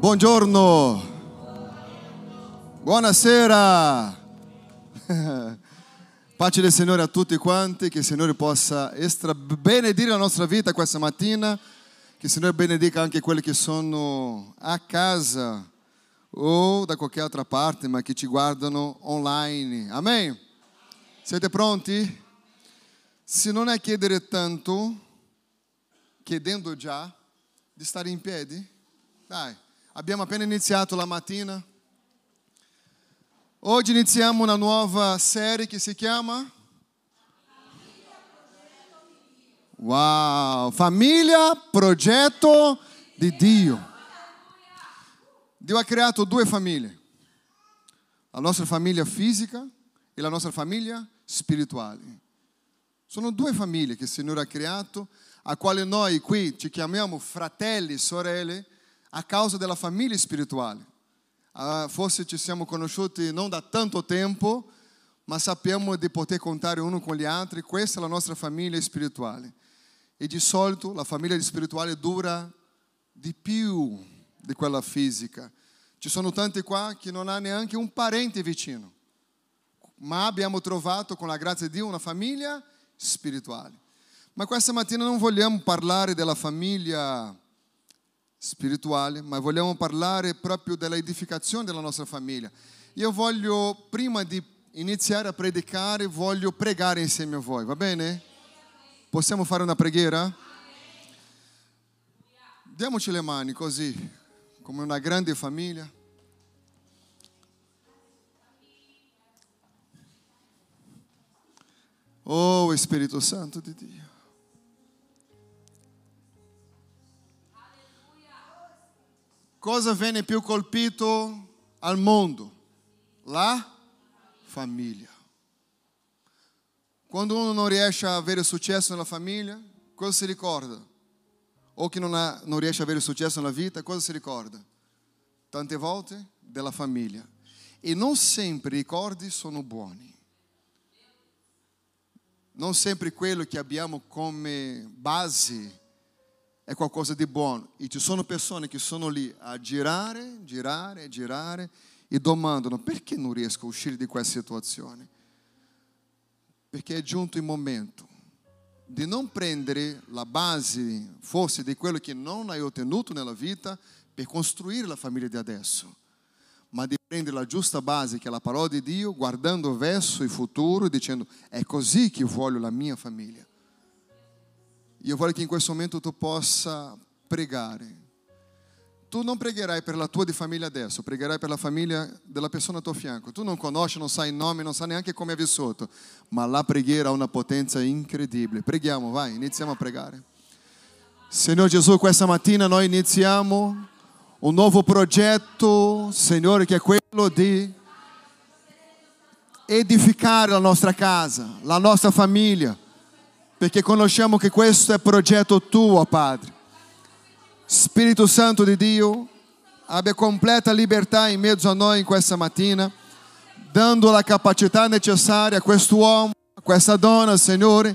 Buongiorno. Buonasera. Pace del Signore a tutti quanti, che il Signore possa extra benedire la nostra vita questa mattina, che il Signore benedica anche quelli che sono a casa o da qualche altra parte, ma che ci guardano online. Amen. Siete pronti? Se non è chiedere tanto, chiedendo già di stare in piedi, dai, abbiamo appena iniziato la mattina. Oggi iniziamo una nuova serie che si chiama Wow, famiglia, progetto di Dio. Dio ha creato due famiglie, la nostra famiglia fisica e la nostra famiglia spirituale. Sono due famiglie che il Signore ha creato, a quale noi qui ci chiamiamo fratelli e sorelle a causa della famiglia spirituale. Uh, forse ci siamo conosciuti non da tanto tempo, ma sappiamo di poter contare uno con gli altri. Questa è la nostra famiglia spirituale. E di solito la famiglia spirituale dura di più di quella fisica. Ci sono tanti qua che non hanno neanche un parente vicino, ma abbiamo trovato con la grazia di Dio una famiglia spirituale. Ma questa mattina non vogliamo parlare della famiglia spirituale, ma vogliamo parlare proprio dell'edificazione della nostra famiglia. Io voglio, prima di iniziare a predicare, voglio pregare insieme a voi, va bene? Possiamo fare una preghiera? Diamoci le mani così, come una grande famiglia. Oh Spirito Santo di Dio. Cosa viene più colpito al mondo? La famiglia. Quando uno non riesce a avere successo nella famiglia, cosa si ricorda? O che non, ha, non riesce a avere successo nella vita, cosa si ricorda? Tante volte della famiglia. E non sempre i ricordi sono buoni. Non sempre quello che abbiamo come base è qualcosa di buono. E ci sono persone che sono lì a girare, girare, girare e domandano perché non riesco a uscire di questa situazione. Perché è giunto il momento di non prendere la base, forse, di quello che non hai ottenuto nella vita per costruire la famiglia di adesso, ma di prendere la giusta base, che è la parola di Dio, guardando verso il futuro e dicendo è così che voglio la mia famiglia. Io voglio che in questo momento tu possa pregare. Tu non pregherai per la tua di famiglia adesso, pregherai per la famiglia della persona a tuo fianco. Tu non conosci, non sai nome, non sai neanche come è vissuto, ma la preghiera ha una potenza incredibile. Preghiamo, vai, iniziamo a pregare. Signore Gesù, questa mattina noi iniziamo un nuovo progetto, Signore, che è quello di edificare la nostra casa, la nostra famiglia perché conosciamo che questo è progetto tuo, Padre. Spirito Santo di Dio, abbia completa libertà in mezzo a noi in questa mattina, dando la capacità necessaria a quest'uomo, a questa donna, Signore,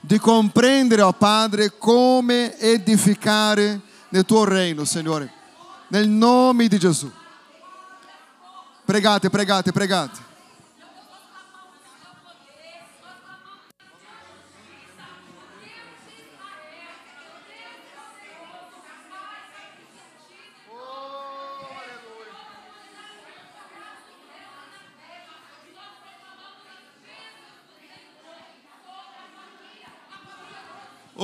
di comprendere, oh Padre, come edificare nel tuo reino, Signore. Nel nome di Gesù. Pregate, pregate, pregate.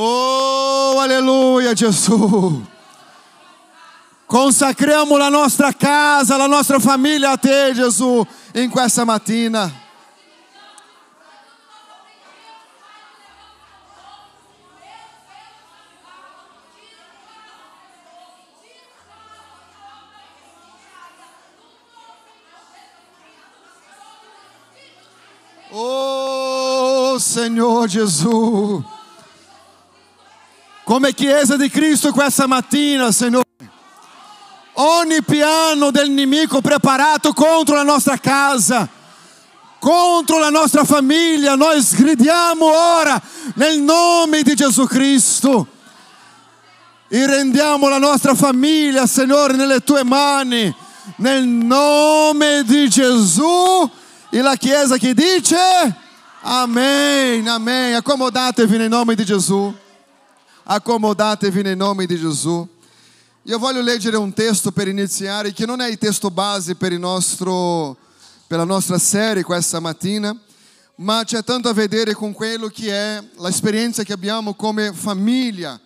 Oh, aleluia, Gesù. Consacriamo la nostra casa, la nostra famiglia a te, Gesù, in questa mattina. Oh, Senhor Jesus. Come Chiesa di Cristo questa mattina, Signore. Ogni piano del nemico preparato contro la nostra casa, contro la nostra famiglia, noi sgridiamo ora nel nome di Gesù Cristo. e rendiamo la nostra famiglia, Signore, nelle tue mani, nel nome di Gesù. E la Chiesa che dice Amém, amém. Accomodatevi nel nome di Gesù. Accomodatevi nel nome di Gesù. Io voglio leggere un testo per iniziare, che non è il testo base per, il nostro, per la nostra serie questa mattina, ma c'è tanto a vedere con quello che è l'esperienza che abbiamo come famiglia.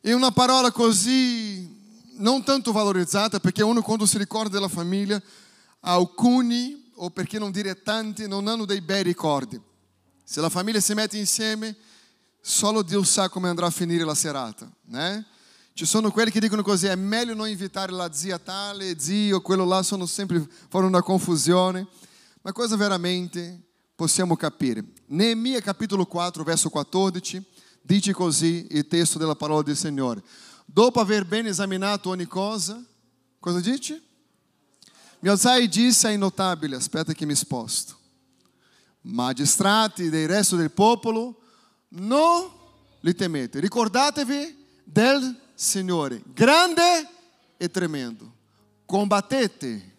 E una parola così non tanto valorizzata, perché uno quando si ricorda della famiglia, alcuni, o perché non dire tanti, non hanno dei bei ricordi. Se la famiglia si mette insieme, solo Dio sa come andrà a finire la serata, né? Ci sono quelli che dicono così, è meglio non invitare la zia tale, zio, quello là, sono sempre, fanno una confusione. Ma cosa veramente possiamo capire? Neemia capitolo 4, verso 14, dice così il testo della parola del Signore. Dopo aver bene esaminato ogni cosa, cosa dice? Mi alzai e disse ai notabili, aspetta che mi sposto magistrati del resto del popolo, non li temete. Ricordatevi del Signore, grande e tremendo. Combattete.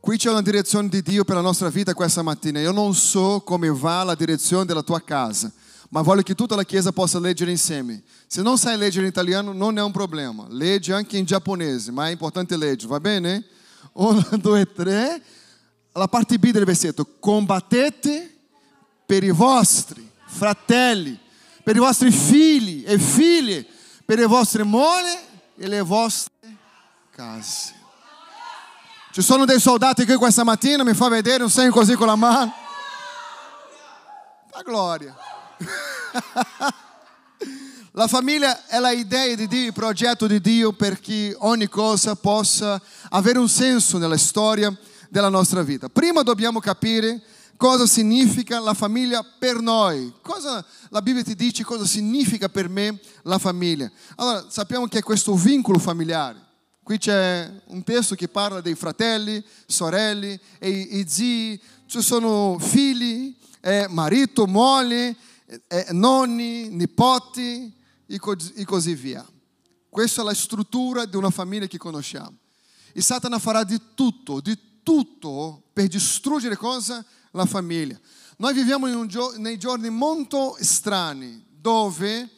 Qui c'è una direzione di Dio per la nostra vita questa mattina. Io non so come va la direzione della tua casa ma voglio che tutta la chiesa possa leggere insieme. Se non sai leggere in italiano, non è un problema. Legge anche in giapponese, ma è importante leggere, va bene? Uno, due, tre. La parte B del versetto. Combattete per i vostri fratelli, per i vostri figli e figlie, per le vostre mogli e le vostre case. Ci sono dei soldati qui questa mattina, mi fa vedere un segno così con la mano. La gloria. La famiglia è l'idea di Dio, il progetto di Dio perché ogni cosa possa avere un senso nella storia della nostra vita. Prima dobbiamo capire cosa significa la famiglia per noi. Cosa la Bibbia ti dice cosa significa per me la famiglia. Allora, sappiamo che è questo vincolo familiare. Qui c'è un testo che parla dei fratelli, sorelle e i zii, ci sono figli, eh, marito, moglie, eh, nonni, nipoti e, co- così via. Questa è la struttura di una famiglia che conosciamo. E Satana farà di tutto, di tutto per distruggere cosa? La famiglia. Noi viviamo gio- nei giorni molto strani, dove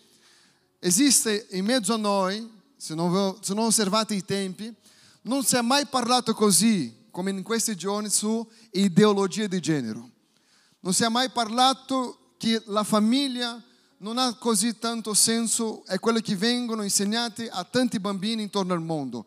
esiste in mezzo a noi, se non, se non osservate i tempi, non si è mai parlato così come in questi giorni su ideologia di genere. Non si è mai parlato che la famiglia non ha così tanto senso, è quello che vengono insegnati a tanti bambini intorno al mondo,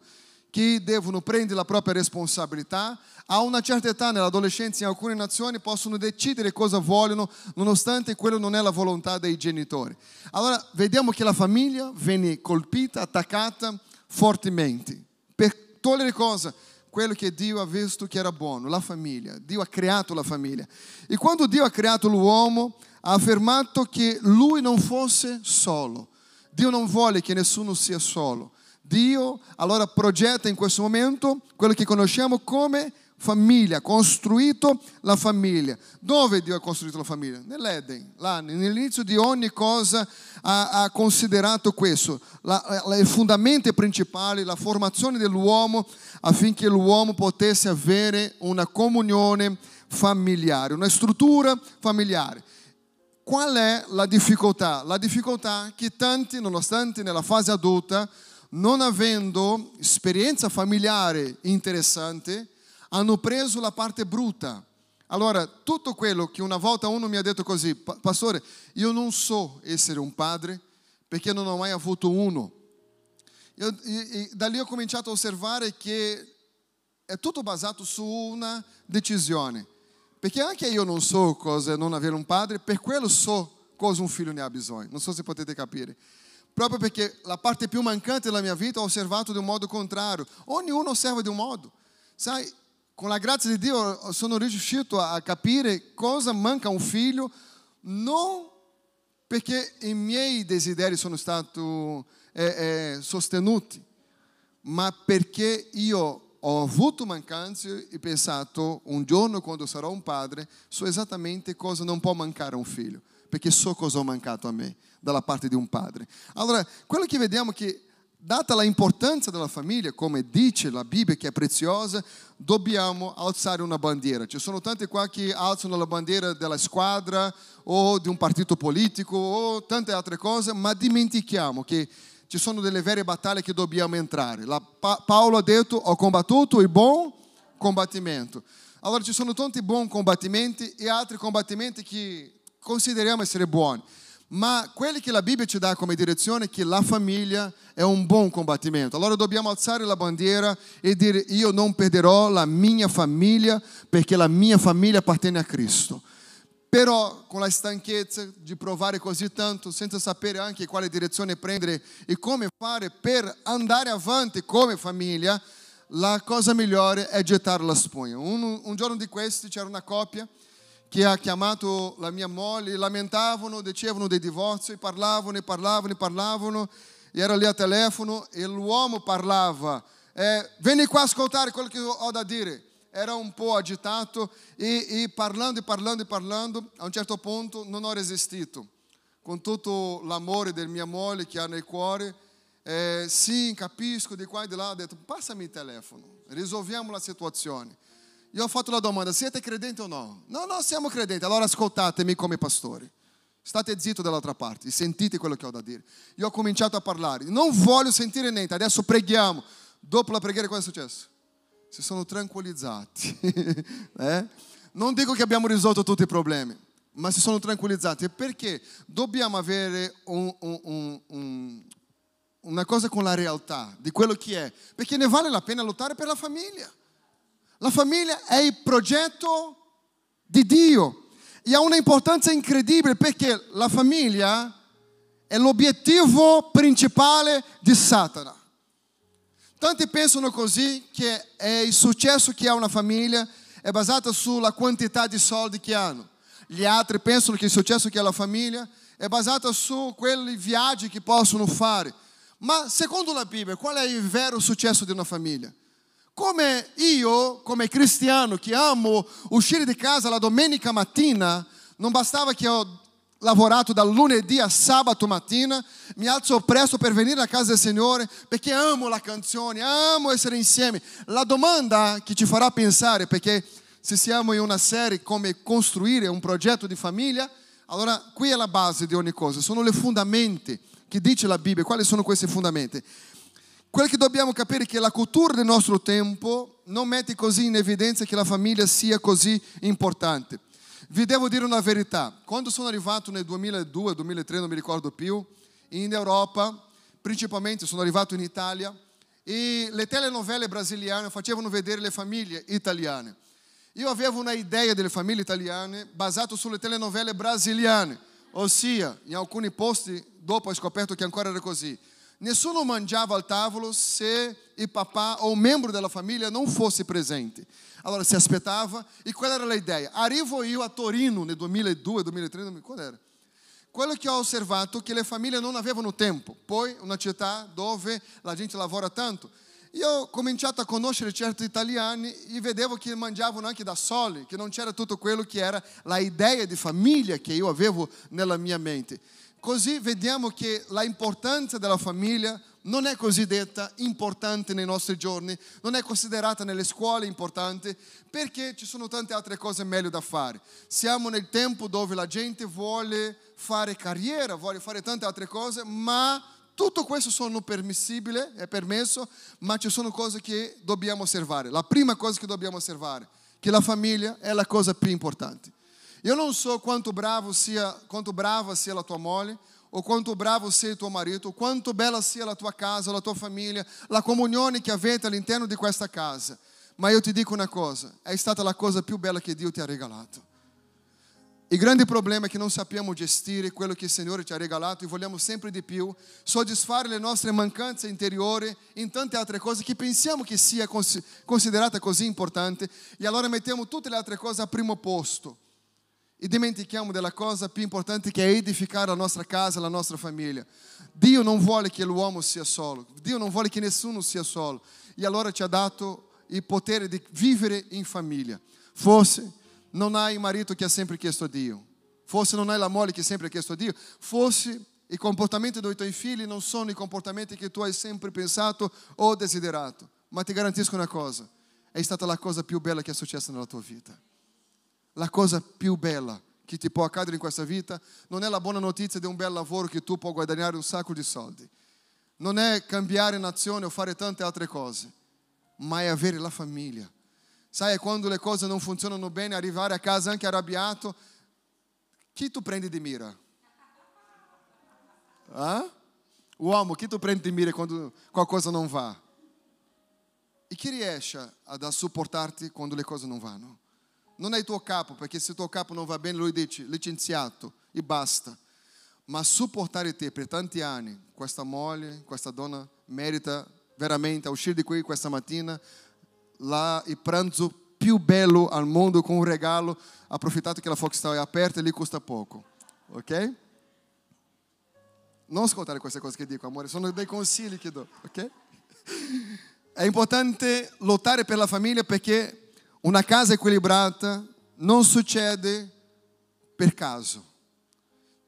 che devono prendere la propria responsabilità. A una certa età, nell'adolescenza, in alcune nazioni possono decidere cosa vogliono, nonostante quello non è la volontà dei genitori. Allora, vediamo che la famiglia viene colpita, attaccata fortemente. Per togliere cosa? quello che Dio ha visto che era buono, la famiglia. Dio ha creato la famiglia. E quando Dio ha creato l'uomo, ha affermato che lui non fosse solo. Dio non vuole che nessuno sia solo. Dio allora progetta in questo momento quello che conosciamo come famiglia, ha costruito la famiglia. Dove Dio ha costruito la famiglia? Nell'Eden, là, nell'inizio di ogni cosa ha, ha considerato questo, la, la, il fondamento principale, la formazione dell'uomo affinché l'uomo potesse avere una comunione familiare, una struttura familiare. Qual è la difficoltà? La difficoltà che tanti, nonostante nella fase adulta, non avendo esperienza familiare interessante, hanno preso la parte brutta. Allora, tutto quello che una volta uno mi ha detto così, pastore, io non so essere un padre perché non ho mai avuto uno. Io, e, e, da lì ho cominciato a osservare che è tutto basato su una decisione. Perché anche io non so cosa è non avere un padre, per quello so cosa un figlio ne ha bisogno. Non so se potete capire. Proprio perché la parte più mancante della mia vita ho osservato di un modo contrario. Ognuno osserva di un modo. Sai, con la grazia di Dio sono riuscito a capire cosa manca a un figlio, non perché i miei desideri sono stati eh, eh, sostenuti, ma perché io ho avuto mancanze e pensato un giorno quando sarò un padre so esattamente cosa non può mancare a un figlio, perché so cosa ho mancato a me dalla parte di un padre. Allora, quello che vediamo è che data l'importanza della famiglia, come dice la Bibbia che è preziosa, dobbiamo alzare una bandiera. Ci sono tanti qua che alzano la bandiera della squadra o di un partito politico o tante altre cose, ma dimentichiamo che ci sono delle vere battaglie che dobbiamo entrare. La, pa, Paolo ha detto, ho combattuto il buon combattimento. Allora ci sono tanti buoni combattimenti e altri combattimenti che consideriamo essere buoni. Ma quelli che la Bibbia ci dà come direzione è che la famiglia è un buon combattimento. Allora dobbiamo alzare la bandiera e dire io non perderò la mia famiglia perché la mia famiglia appartiene a Cristo. Però con la stanchezza di provare così tanto, senza sapere anche quale direzione prendere e come fare per andare avanti come famiglia, la cosa migliore è gettare la spugna. Un, un giorno di questi c'era una coppia che ha chiamato la mia moglie, lamentavano, dicevano dei divorzi, parlavano e parlavano e parlavano, e era lì a telefono e l'uomo parlava, eh, vieni qua a ascoltare quello che ho da dire era un po' agitato e, e parlando e parlando e parlando, a un certo punto non ho resistito. Con tutto l'amore del mia moglie che ha nel cuore, eh, sì, capisco di qua e di là, ho detto passami il telefono, risolviamo la situazione. Io ho fatto la domanda, siete credenti o no? No, no, siamo credenti, allora ascoltatemi come pastori. State zitto dall'altra parte, sentite quello che ho da dire. Io ho cominciato a parlare, non voglio sentire niente, adesso preghiamo. Dopo la preghiera cosa è successo? Si sono tranquillizzati. eh? Non dico che abbiamo risolto tutti i problemi, ma si sono tranquillizzati. Perché dobbiamo avere un, un, un, una cosa con la realtà di quello che è. Perché ne vale la pena lottare per la famiglia. La famiglia è il progetto di Dio e ha una importanza incredibile perché la famiglia è l'obiettivo principale di Satana. Tanti pensano così che il successo che ha una famiglia è basato sulla quantità di soldi che hanno. Gli altri pensano che il successo che ha la famiglia è basato su quei viaggi che possono fare. Ma secondo la Bibbia, qual è il vero successo di una famiglia? Come io, come cristiano che amo uscire di casa la domenica mattina, non bastava che ho lavorato dal lunedì a sabato mattina, mi alzo presto per venire a casa del Signore perché amo la canzone, amo essere insieme. La domanda che ci farà pensare, perché se siamo in una serie come costruire un progetto di famiglia, allora qui è la base di ogni cosa, sono le fondamenti che dice la Bibbia. Quali sono questi fondamenti? Quello che dobbiamo capire è che la cultura del nostro tempo non mette così in evidenza che la famiglia sia così importante. Vi devo dire una verità, quando sono arrivato nel 2002, 2003, non mi ricordo più, in Europa, principalmente sono arrivato in Italia, e le telenovelle brasiliane facevano vedere le famiglie italiane. Io avevo una idea delle famiglie italiane basata sulle telenovelle brasiliane, ossia, in alcuni posti, dopo ho scoperto che ancora era così. Nessuno mangiava al tavolo se il papà o un membro della famiglia non fosse presente. Allora si aspettava e qual era l'idea? Arrivo io a Torino nel 2002, 2003, quando era? Quello che ho osservato è che le famiglie non avevano tempo. Poi una città dove la gente lavora tanto. Io ho cominciato a conoscere certi italiani e vedevo che mangiavano anche da soli, che non c'era tutto quello che era la idea di famiglia che io avevo nella mia mente. Così vediamo che l'importanza della famiglia non è cosiddetta importante nei nostri giorni, non è considerata nelle scuole importante perché ci sono tante altre cose meglio da fare. Siamo nel tempo dove la gente vuole fare carriera, vuole fare tante altre cose, ma tutto questo sono permissibili, è permesso, ma ci sono cose che dobbiamo osservare. La prima cosa che dobbiamo osservare, che la famiglia è la cosa più importante. Io non so quanto bravo sia, quanto brava sia la tua moglie, o quanto bravo il tuo marito, o quanto bella sia la tua casa, la tua famiglia, la comunione che avete all'interno di questa casa. Ma io ti dico una cosa, è stata la cosa più bella che Dio ti ha regalato. Il grande problema è che non sappiamo gestire quello che il Signore ci ha regalato e vogliamo sempre di più soddisfare le nostre mancanze interiori in tante altre cose che pensiamo che sia considerata così importante e allora mettiamo tutte le altre cose al primo posto e dimentichiamo della cosa più importante che è edificare la nostra casa, la nostra famiglia. Dio non vuole che l'uomo sia solo, Dio non vuole che nessuno sia solo. E allora ci ha dato il potere di vivere in famiglia. Forse non hai il marito che ha sempre chiesto a Dio, forse non hai la moglie che sempre ha chiesto a Dio, forse i comportamenti dei tuoi figli non sono i comportamenti che tu hai sempre pensato o desiderato, ma ti garantisco una cosa, è stata la cosa più bella che è successa nella tua vita. La cosa più bella che ti può accadere in questa vita non è la buona notizia di un bel lavoro che tu puoi guadagnare un sacco di soldi, non è cambiare nazione o fare tante altre cose, ma è avere la famiglia. Sai, quando le cose non funzionano bene, arrivare a casa anche arrabbiato, chi tu prendi di mira? Ah? Uomo, chi tu prendi di mira quando qualcosa non va? E chi riesce a supportarti quando le cose non vanno? Non è il tuo capo, perché se il tuo capo non va bene, lui dice licenziato e basta. Ma supportare te per tanti anni, questa moglie, questa donna merita veramente uscire di qui questa mattina, là il pranzo più bello al mondo con un regalo, approfittate che la Foxtel è aperta e lì costa poco, ok? Non ascoltare queste cose che dico, amore, sono dei consigli che do, ok? È importante lottare per la famiglia perché una casa equilibrata non succede per caso.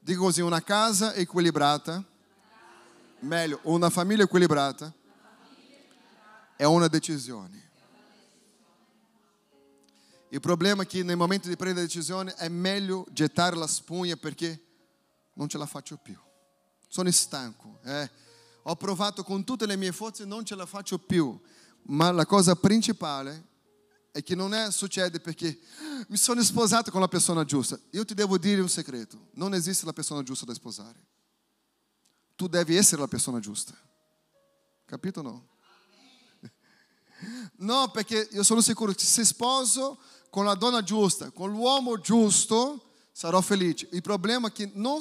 Dico così, una casa equilibrata, meglio, una famiglia equilibrata è una decisione. Il problema è che nel momento di prendere decisione è meglio gettare la spugna perché non ce la faccio più. Sono stanco. Eh. Ho provato con tutte le mie forze e non ce la faccio più. Ma la cosa principale è che non è succede perché mi sono sposato con la persona giusta. Io ti devo dire un segreto. Non esiste la persona giusta da sposare. Tu devi essere la persona giusta. Capito o no? No, perché io sono sicuro che se sposo con la donna giusta, con l'uomo giusto, sarò felice. Il problema è che non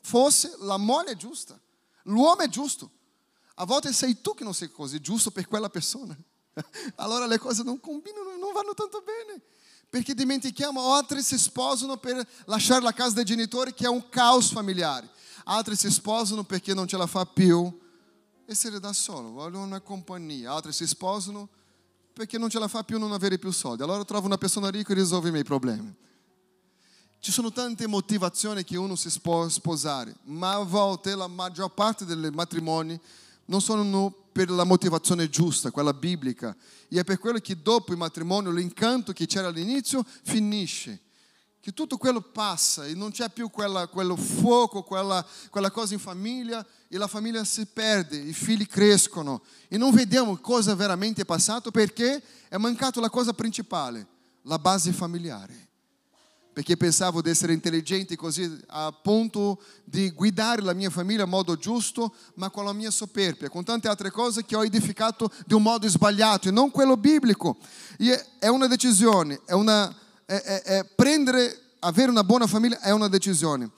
fosse la moglie giusta. L'uomo è giusto. A volte sei tu che non sei così giusto per persona. Allora le cose non combinano, non vanno tanto bene. Perché dimentichiamo, altri si sposano per lasciare la casa dei genitori che è un caos familiare. Altri si sposano perché non ce la fa più essere da solo, vogliono una compagnia. Altri si sposano perché non ce la fa più non avere più soldi. Allora trovo una persona ricca e risolve i miei problemi. Ci sono tante motivazioni che uno si può sposare, ma a volte la maggior parte dei matrimoni non sono per la motivazione giusta, quella biblica. E è per quello che dopo il matrimonio l'incanto che c'era all'inizio finisce che tutto quello passa e non c'è più quella, quello fuoco, quella, quella cosa in famiglia e la famiglia si perde, i figli crescono e non vediamo cosa veramente è passato perché è mancato la cosa principale, la base familiare. Perché pensavo di essere intelligente così a punto di guidare la mia famiglia in modo giusto, ma con la mia superbia, con tante altre cose che ho edificato di un modo sbagliato e non quello biblico. E è una decisione, è una è, è, è prendere, avere una buona famiglia è una decisione.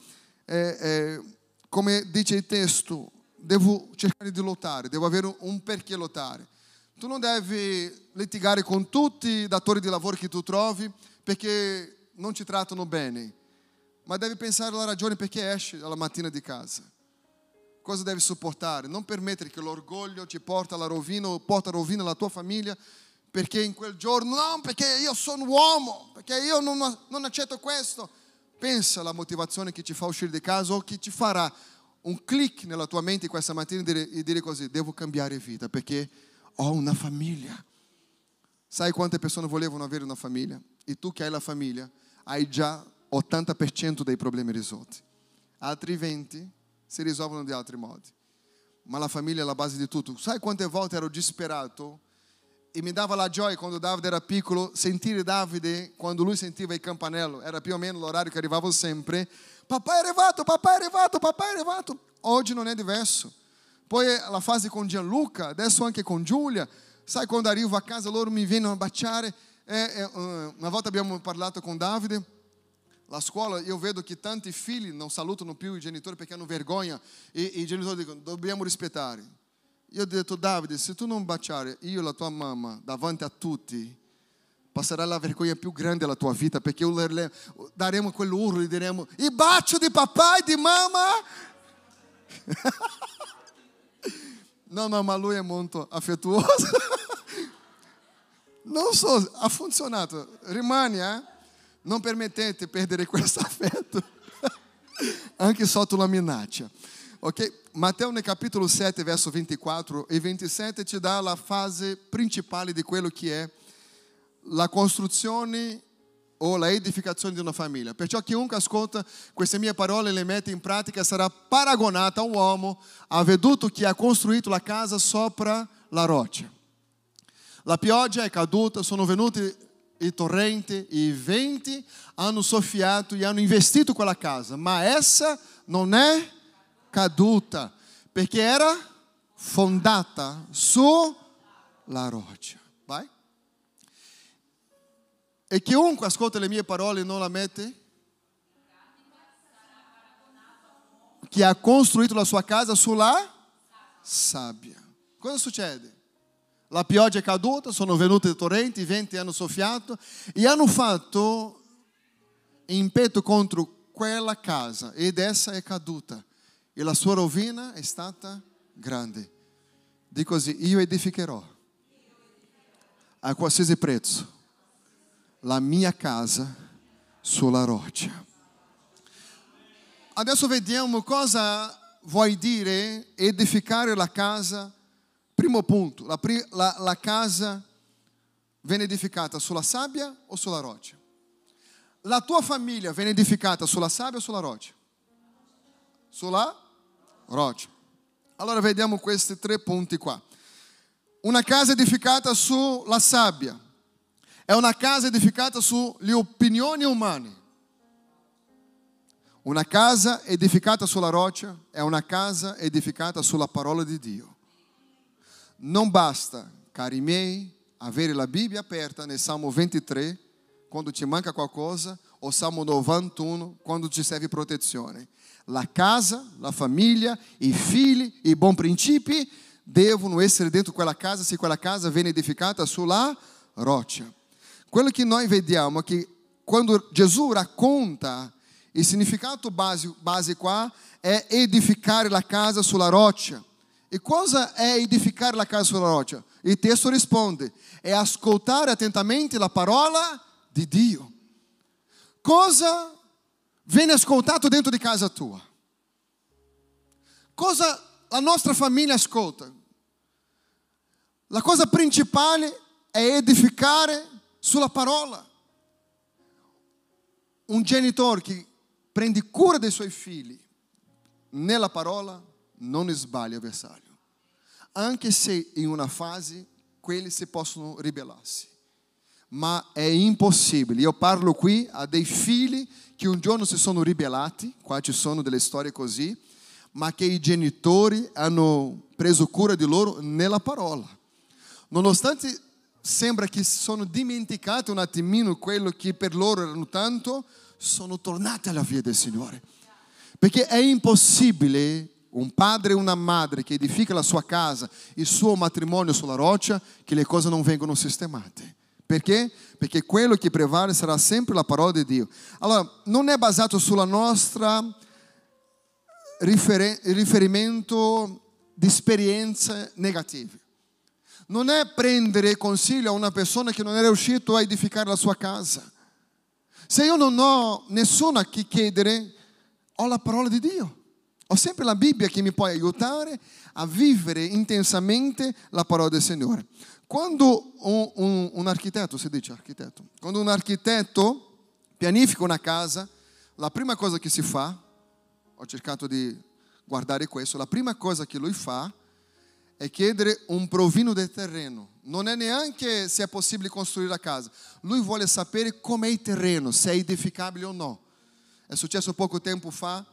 come dice il testo, devo cercare di lottare, devo avere un perché lottare. Tu non devi litigare con tutti i datori di lavoro che tu trovi perché non ci trattano bene, ma devi pensare alla ragione perché esci la mattina di casa. Cosa devi sopportare? Non permettere che l'orgoglio ti porta alla rovina o porta a rovina la tua famiglia perché in quel giorno, no, perché io sono uomo, perché io non, non accetto questo. Pensa alla motivazione che ti fa uscire di casa o che ti farà un click nella tua mente questa mattina e dire così, devo cambiare vita perché ho una famiglia. Sai quante persone volevano avere una famiglia? E tu che hai la famiglia, hai già 80% dei problemi risolti. Altri 20 si risolvono di altri modi. Ma la famiglia è la base di tutto. Sai quante volte ero disperato e mi dava la gioia quando Davide era piccolo sentire Davide quando lui sentiva il campanello era più o meno l'orario che arrivavo sempre papà è arrivato papà è arrivato papà è arrivato oggi non è diverso poi la fase con Gianluca adesso anche con Giulia sai quando arrivo a casa loro mi vengono a baciare eh, eh, una volta abbiamo parlato con Davide la scuola io vedo che tanti figli non salutano più i genitori perché hanno vergogna e, e i genitori dicono dobbiamo rispettare io ho detto, Davide, se tu non baciare io e la tua mamma davanti a tutti, passerà la vergogna più grande della tua vita, perché daremo quell'urlo e diremo, il bacio di papà e di mamma. no, no, ma lui è molto affettuoso. Non so, ha funzionato. Rimani, eh? Non permettete di perdere questo affetto, anche sotto la minaccia. Ok? Matteo nel capitolo 7, verso 24 e 27 ci dà la fase principale di quello che è la costruzione o la edificazione di una famiglia. Perciò chiunque ascolta queste mie parole e le mette in pratica sarà paragonato a un uomo avveduto che ha costruito la casa sopra la roccia. La pioggia è caduta, sono venuti i torrenti, i venti hanno soffiato e hanno investito quella casa, ma essa non è caduta perché era fondata sulla roccia. Vai? E chiunque ascolta le mie parole e non la mette? Che ha costruito la sua casa sulla sabbia. Cosa succede? La pioggia è caduta, sono venuti i torrenti, i venti hanno soffiato e hanno fatto impeto contro quella casa ed essa è caduta e la sua rovina è stata grande. Dico così, io edificherò a qualsiasi prezzo la mia casa sulla roccia. Adesso vediamo cosa vuoi dire edificare la casa Primo punto, la, la, la casa viene edificata sulla sabbia o sulla roccia? La tua famiglia viene edificata sulla sabbia o sulla roccia? Sulla roccia. Allora vediamo questi tre punti qua. Una casa edificata sulla sabbia è una casa edificata sulle opinioni umane. Una casa edificata sulla roccia è una casa edificata sulla parola di Dio. Non basta, cari miei, avere la Bibbia aperta nel Salmo 23 quando ti manca qualcosa o Salmo 91 quando ti serve protezione. La casa, la famiglia, i figli, i buoni principi devono essere dentro quella casa se quella casa viene edificata sulla roccia. Quello che noi vediamo è che quando Gesù racconta il significato base, base qua è edificare la casa sulla roccia. E cosa è edificare la casa sulla roccia? Il testo risponde: è ascoltare attentamente la parola di Dio. Cosa viene ascoltato dentro di casa tua? Cosa la nostra famiglia ascolta? La cosa principale è edificare sulla parola. Un genitore che prende cura dei suoi figli nella parola non sbaglia avversario, anche se in una fase quelli si possono ribellarsi. Ma è impossibile. Io parlo qui a dei figli che un giorno si sono ribellati, qua ci sono delle storie così, ma che i genitori hanno preso cura di loro nella parola. Nonostante sembra che si sono dimenticati un attimino quello che per loro erano tanto, sono tornati alla via del Signore. Perché è impossibile un padre e una madre che edifica la sua casa, il suo matrimonio sulla roccia, che le cose non vengono sistemate. Perché? Perché quello che prevale sarà sempre la parola di Dio. Allora, non è basato sulla nostra rifer- riferimento di esperienze negative. Non è prendere consiglio a una persona che non è riuscito a edificare la sua casa. Se io non ho nessuno a chi chiedere, ho la parola di Dio. Ho sempre la Bibbia che mi può aiutare a vivere intensamente la parola del Signore. Quando un, un, un architetto, si dice architetto, quando un architetto pianifica una casa, la prima cosa che si fa, ho cercato di guardare questo, la prima cosa che lui fa è chiedere un provino del terreno. Non è neanche se è possibile costruire la casa. Lui vuole sapere com'è il terreno, se è edificabile o no. È successo poco tempo fa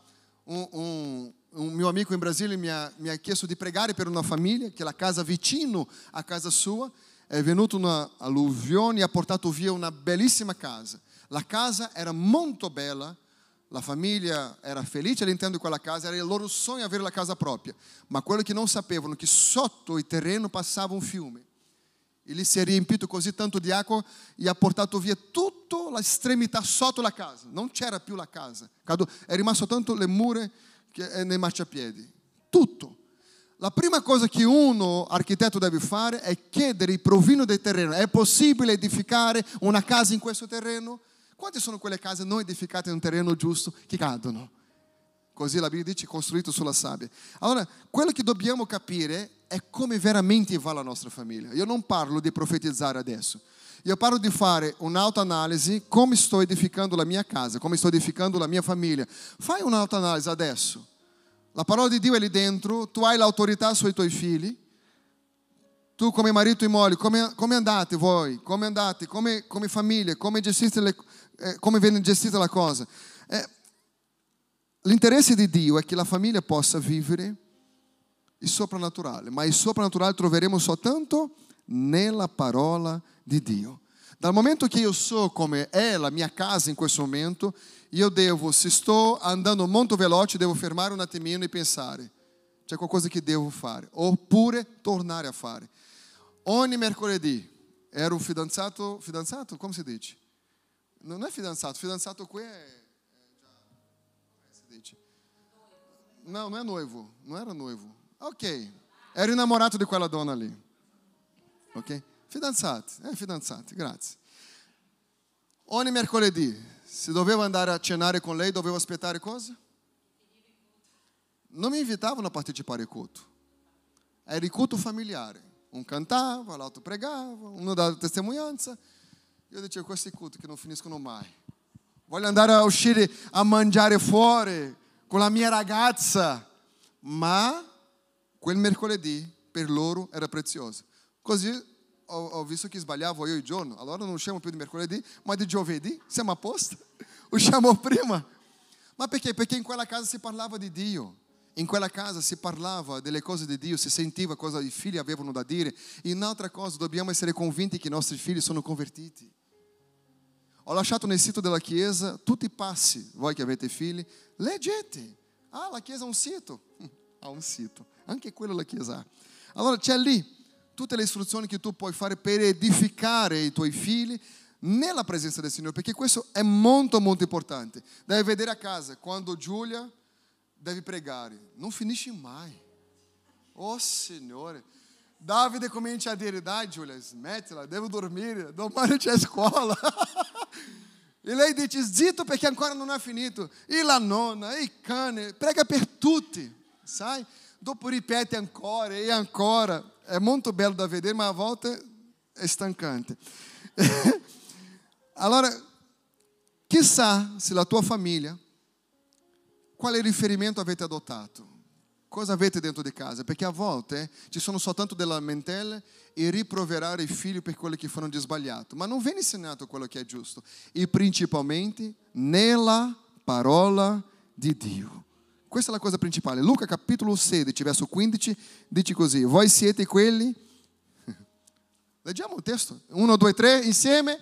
un mio amico in Brasile mi ha, mi ha, chiesto di pregare per una famiglia che la casa vicino a casa sua è venuta una alluvione e ha portato via una bellissima casa. La casa era molto bella, la famiglia era felice all'interno di quella casa, era il loro sogno avere la casa propria, ma quello che non sapevano che sotto il terreno passava un fiume. Ele si è riempito così tanto di acqua e ha portato via tutta l'estremità sotto la casa. Non c'era più la casa. È rimasto tanto le mura che nei marciapiedi. Tutto. La prima cosa che uno architetto deve fare è chiedere il provino del terreno. È possibile edificare una casa in questo terreno? Quante sono quelle case non edificate in un terreno giusto che cadono? Così la Bibbia dice costruito sulla sabbia. Allora, quello che dobbiamo capire è come veramente va la nostra famiglia. Io non parlo di profetizzare adesso. Io parlo di fare un'autoanalisi come sto edificando la mia casa, come sto edificando la mia famiglia. Fai un'autoanalisi adesso. La parola di Dio è lì dentro, tu hai l'autorità sui tuoi figli. Tu come marito e moglie, come, come andate voi? Come andate? Come, come famiglia? Come, le, eh, come viene gestita la cosa? Eh, l'interesse di Dio è che la famiglia possa vivere il soprannaturale, ma il soprannaturale troveremo soltanto nella parola di Dio. Dal momento che io so come è la mia casa in questo momento, io devo, se sto andando molto veloce, devo fermare un attimino e pensare, c'è qualcosa che devo fare, oppure tornare a fare. Ogni mercoledì ero fidanzato, fidanzato, come si dice? Non è fidanzato, fidanzato qui è, è già, si dice? No, non è noivo, non era noivo. Ok, ero innamorato di quella donna lì. Ok? Fidanzati, eh, fidanzati, grazie. Ogni mercoledì, se dovevo andare a cenare con lei, dovevo aspettare cosa? Non mi invitavano a partecipare al culto. Era il culto familiare. Um cantava, l'altro pregava, uno dava testemunhanza. Io dicevo, questi culti che non finiscono mai. Voglio andare a uscire a mangiare fuori con la mia ragazza. Ma quel mercoledì per loro era prezioso. Così ho, ho visto che sbagliavo io il giorno. Allora non usciamo più di mercoledì, ma di giovedì siamo a posto. Usciamo prima. Ma perché? Perché in quella casa si parlava di Dio. In quella casa si parlava delle cose di Dio, si sentiva cosa i figli avevano da dire. In un'altra cosa, dobbiamo essere convinti che i nostri figli sono convertiti. Ho lasciato nel sito della chiesa tutti i passi, voi che avete figli, leggete. Ah, la chiesa ha un sito. Ha un sito. Anche quello la chiesa ha. Allora c'è lì tutte le istruzioni che tu puoi fare per edificare i tuoi figli nella presenza del Signore, perché questo è molto molto importante. Devi vedere a casa, quando Giulia deve pregare, non finisce mai. Oh Signore, Davide comincia a dai Giulia, smettila, devo dormire, domani c'è scuola. e lei dice, zitto perché ancora non ha finito. E la nonna, e cane, prega per tutti, sai? Dopo ripete ancora e ancora. É muito belo da vedere, ma a volta è stancante. allora, chissà se la tua famiglia, quale riferimento avete adottato? Cosa avete dentro di casa? Perché a volte ci sono soltanto delle lamentele e riproverare i figli per quello che foram sbagliato, ma non viene insegnato quello che è giusto, e principalmente nella parola di Dio. Questa è la cosa principale. Luca capitolo 16, verso 15, dice così, voi siete quelli... Leggiamo il testo. 1, 2, 3, insieme.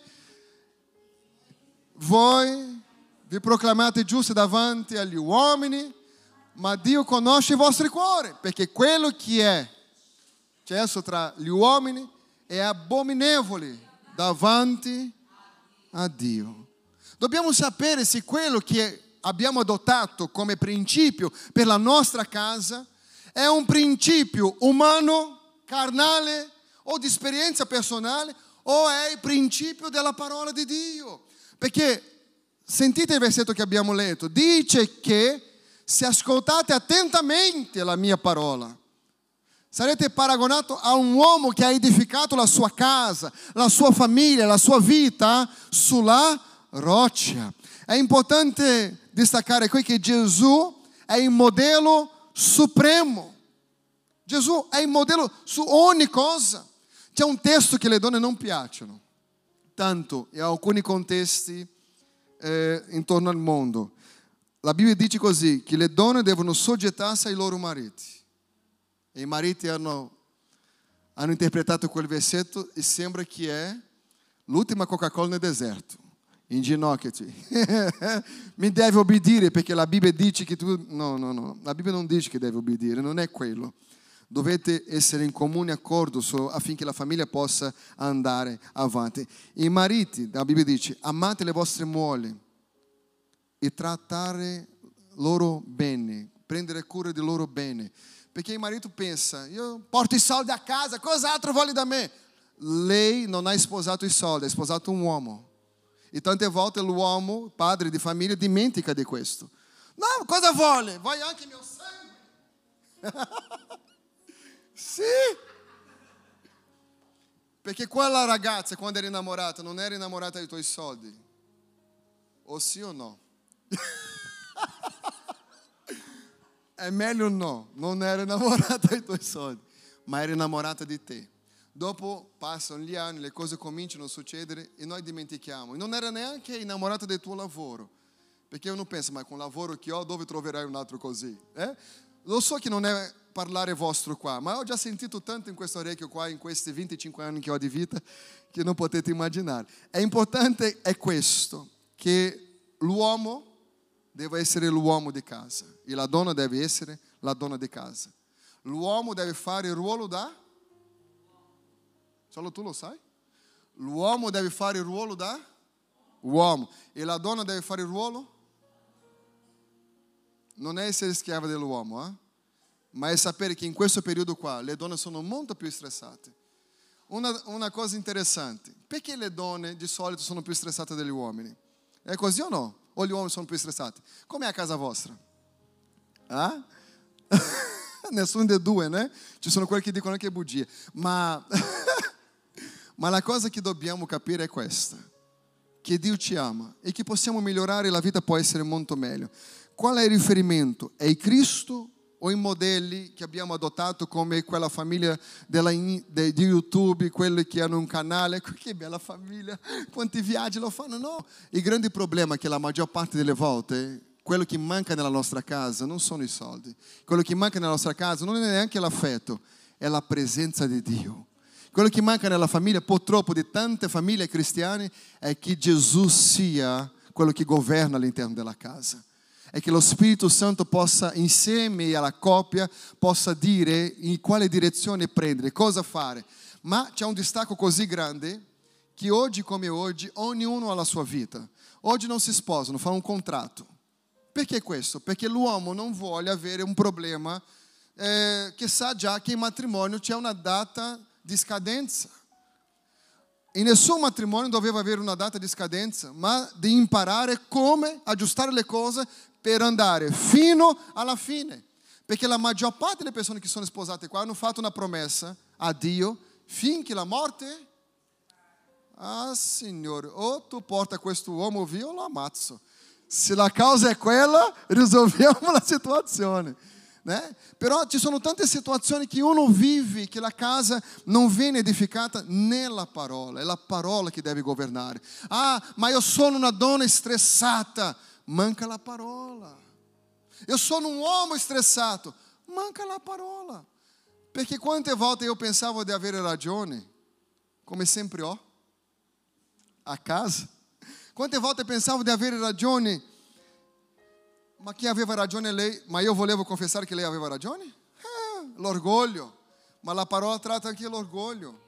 Voi vi proclamate giusti davanti agli uomini, ma Dio conosce i vostri cuori, perché quello che è cesso tra gli uomini è abominevole davanti a Dio. Dobbiamo sapere se quello che abbiamo adottato come principio per la nostra casa è un principio umano, carnale o di esperienza personale o è il principio della parola di Dio. Perché sentite il versetto che abbiamo letto, dice che se ascoltate attentamente la mia parola, sarete paragonato a un uomo che ha edificato la sua casa, la sua famiglia, la sua vita sulla roccia. È importante destacare qui che Gesù è il modello supremo. Gesù è il modello su ogni cosa. C'è un testo che le donne non piacciono, tanto in alcuni contesti eh, intorno al mondo. La Bibbia dice così, che le donne devono soggettarsi ai loro mariti. E i mariti hanno, hanno interpretato quel versetto e sembra che è l'ultima Coca-Cola nel deserto inginocchiati. Mi deve obbedire perché la Bibbia dice che tu... No, no, no, la Bibbia non dice che deve obbedire, non è quello. Dovete essere in comune accordo affinché la famiglia possa andare avanti. I mariti, la Bibbia dice, amate le vostre mogli e trattare loro bene, prendere cura di loro bene, Perché il marito pensa, io porto i soldi a casa, cos'altro vuole da me? Lei non ha sposato i soldi, ha sposato un uomo. E tante volte l'uomo, padre di famiglia, dimentica di questo. No, cosa vuole? Vuoi anche mio sangue? sì. Perché quella ragazza, quando era innamorata, non era innamorata dei tuoi soldi? O sì o no? È meglio no, non era innamorata dei tuoi soldi, ma era innamorata di te. Dopo passano gli anni, le cose cominciano a succedere e noi dimentichiamo. E non era neanche innamorata del tuo lavoro, perché uno pensa, ma con il lavoro che ho dove troverai un altro così? Eh? Lo so che non è parlare vostro qua, ma ho già sentito tanto in questo orecchio qua, in questi 25 anni che ho di vita, che non potete immaginare. È importante è questo, che l'uomo deve essere l'uomo di casa e la donna deve essere la donna di casa. L'uomo deve fare il ruolo da... Solo tu lo sai? L'uomo deve fare il ruolo da uomo e la donna deve fare il ruolo? Non è essere schiava dell'uomo, eh? ma è sapere che in questo periodo qua le donne sono molto più stressate. Una, una cosa interessante, perché le donne di solito sono più stressate degli uomini? È così o no? O gli uomini sono più stressati? Com'è a casa vostra? Ah? Nessuno dei due, né? Ci sono quelli che dicono che è bugia. Ma, ma la cosa che dobbiamo capire è questa. Che Dio ci ama e che possiamo migliorare la vita può essere molto meglio. Qual è il riferimento? È Cristo o i modelli che abbiamo adottato come quella famiglia della, di YouTube, quelli che hanno un canale, che bella famiglia, quanti viaggi lo fanno? No, il grande problema è che la maggior parte delle volte quello che manca nella nostra casa non sono i soldi, quello che manca nella nostra casa non è neanche l'affetto, è la presenza di Dio. Quello che manca nella famiglia, purtroppo, di tante famiglie cristiane, è che Gesù sia quello che governa all'interno della casa è che lo Spirito Santo possa insieme alla coppia possa dire in quale direzione prendere, cosa fare. Ma c'è un distacco così grande che oggi come oggi ognuno ha la sua vita. Oggi non si sposano, fanno un contratto. Perché questo? Perché l'uomo non vuole avere un problema eh, che sa già che in matrimonio c'è una data di scadenza. E nessun matrimonio doveva avere una data di scadenza, ma di imparare come aggiustare le cose per andare fino alla fine. Perché la maggior parte delle persone che sono sposate qua hanno fatto una promessa a Dio finché la morte. Ah, Signore, o tu porta questo uomo via o lo ammazzo. Se la causa è quella, risolviamo la situazione. Né? Però ci sono tante situazioni che uno vive che la casa non viene edificata nella parola, è la parola che deve governare. Ah, ma io sono una donna stressata manca la parola. Eu sono um homem estressato, manca la parola. Perché quante volte io pensavo di avere ragione, come sempre ho, a casa. Quante volte pensavo di avere ragione, ma chi aveva ragione lei, ma io volevo confessare che lei aveva ragione? Eh, l'orgoglio, ma la parola tratta anche l'orgoglio.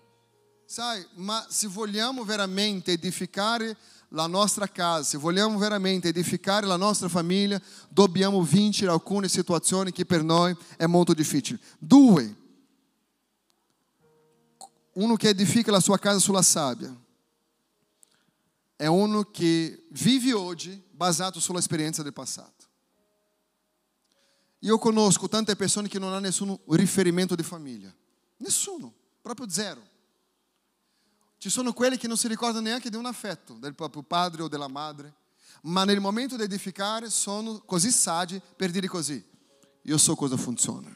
Sai, ma se vogliamo veramente edificare la nostra casa, se vogliamo veramente edificare la nostra famiglia, dobbiamo vincere alcune situazioni che per noi è molto difficile. Due, uno che edifica la sua casa sulla sabbia è uno che vive oggi basato sulla esperienza del passato. Io conosco tante persone che non hanno nessun riferimento di famiglia, nessuno, proprio zero. Ci sono quelli che non si ricordano neanche di un affetto del proprio padre o della madre, ma nel momento di edificare sono così saggi per dire così, io so cosa funziona.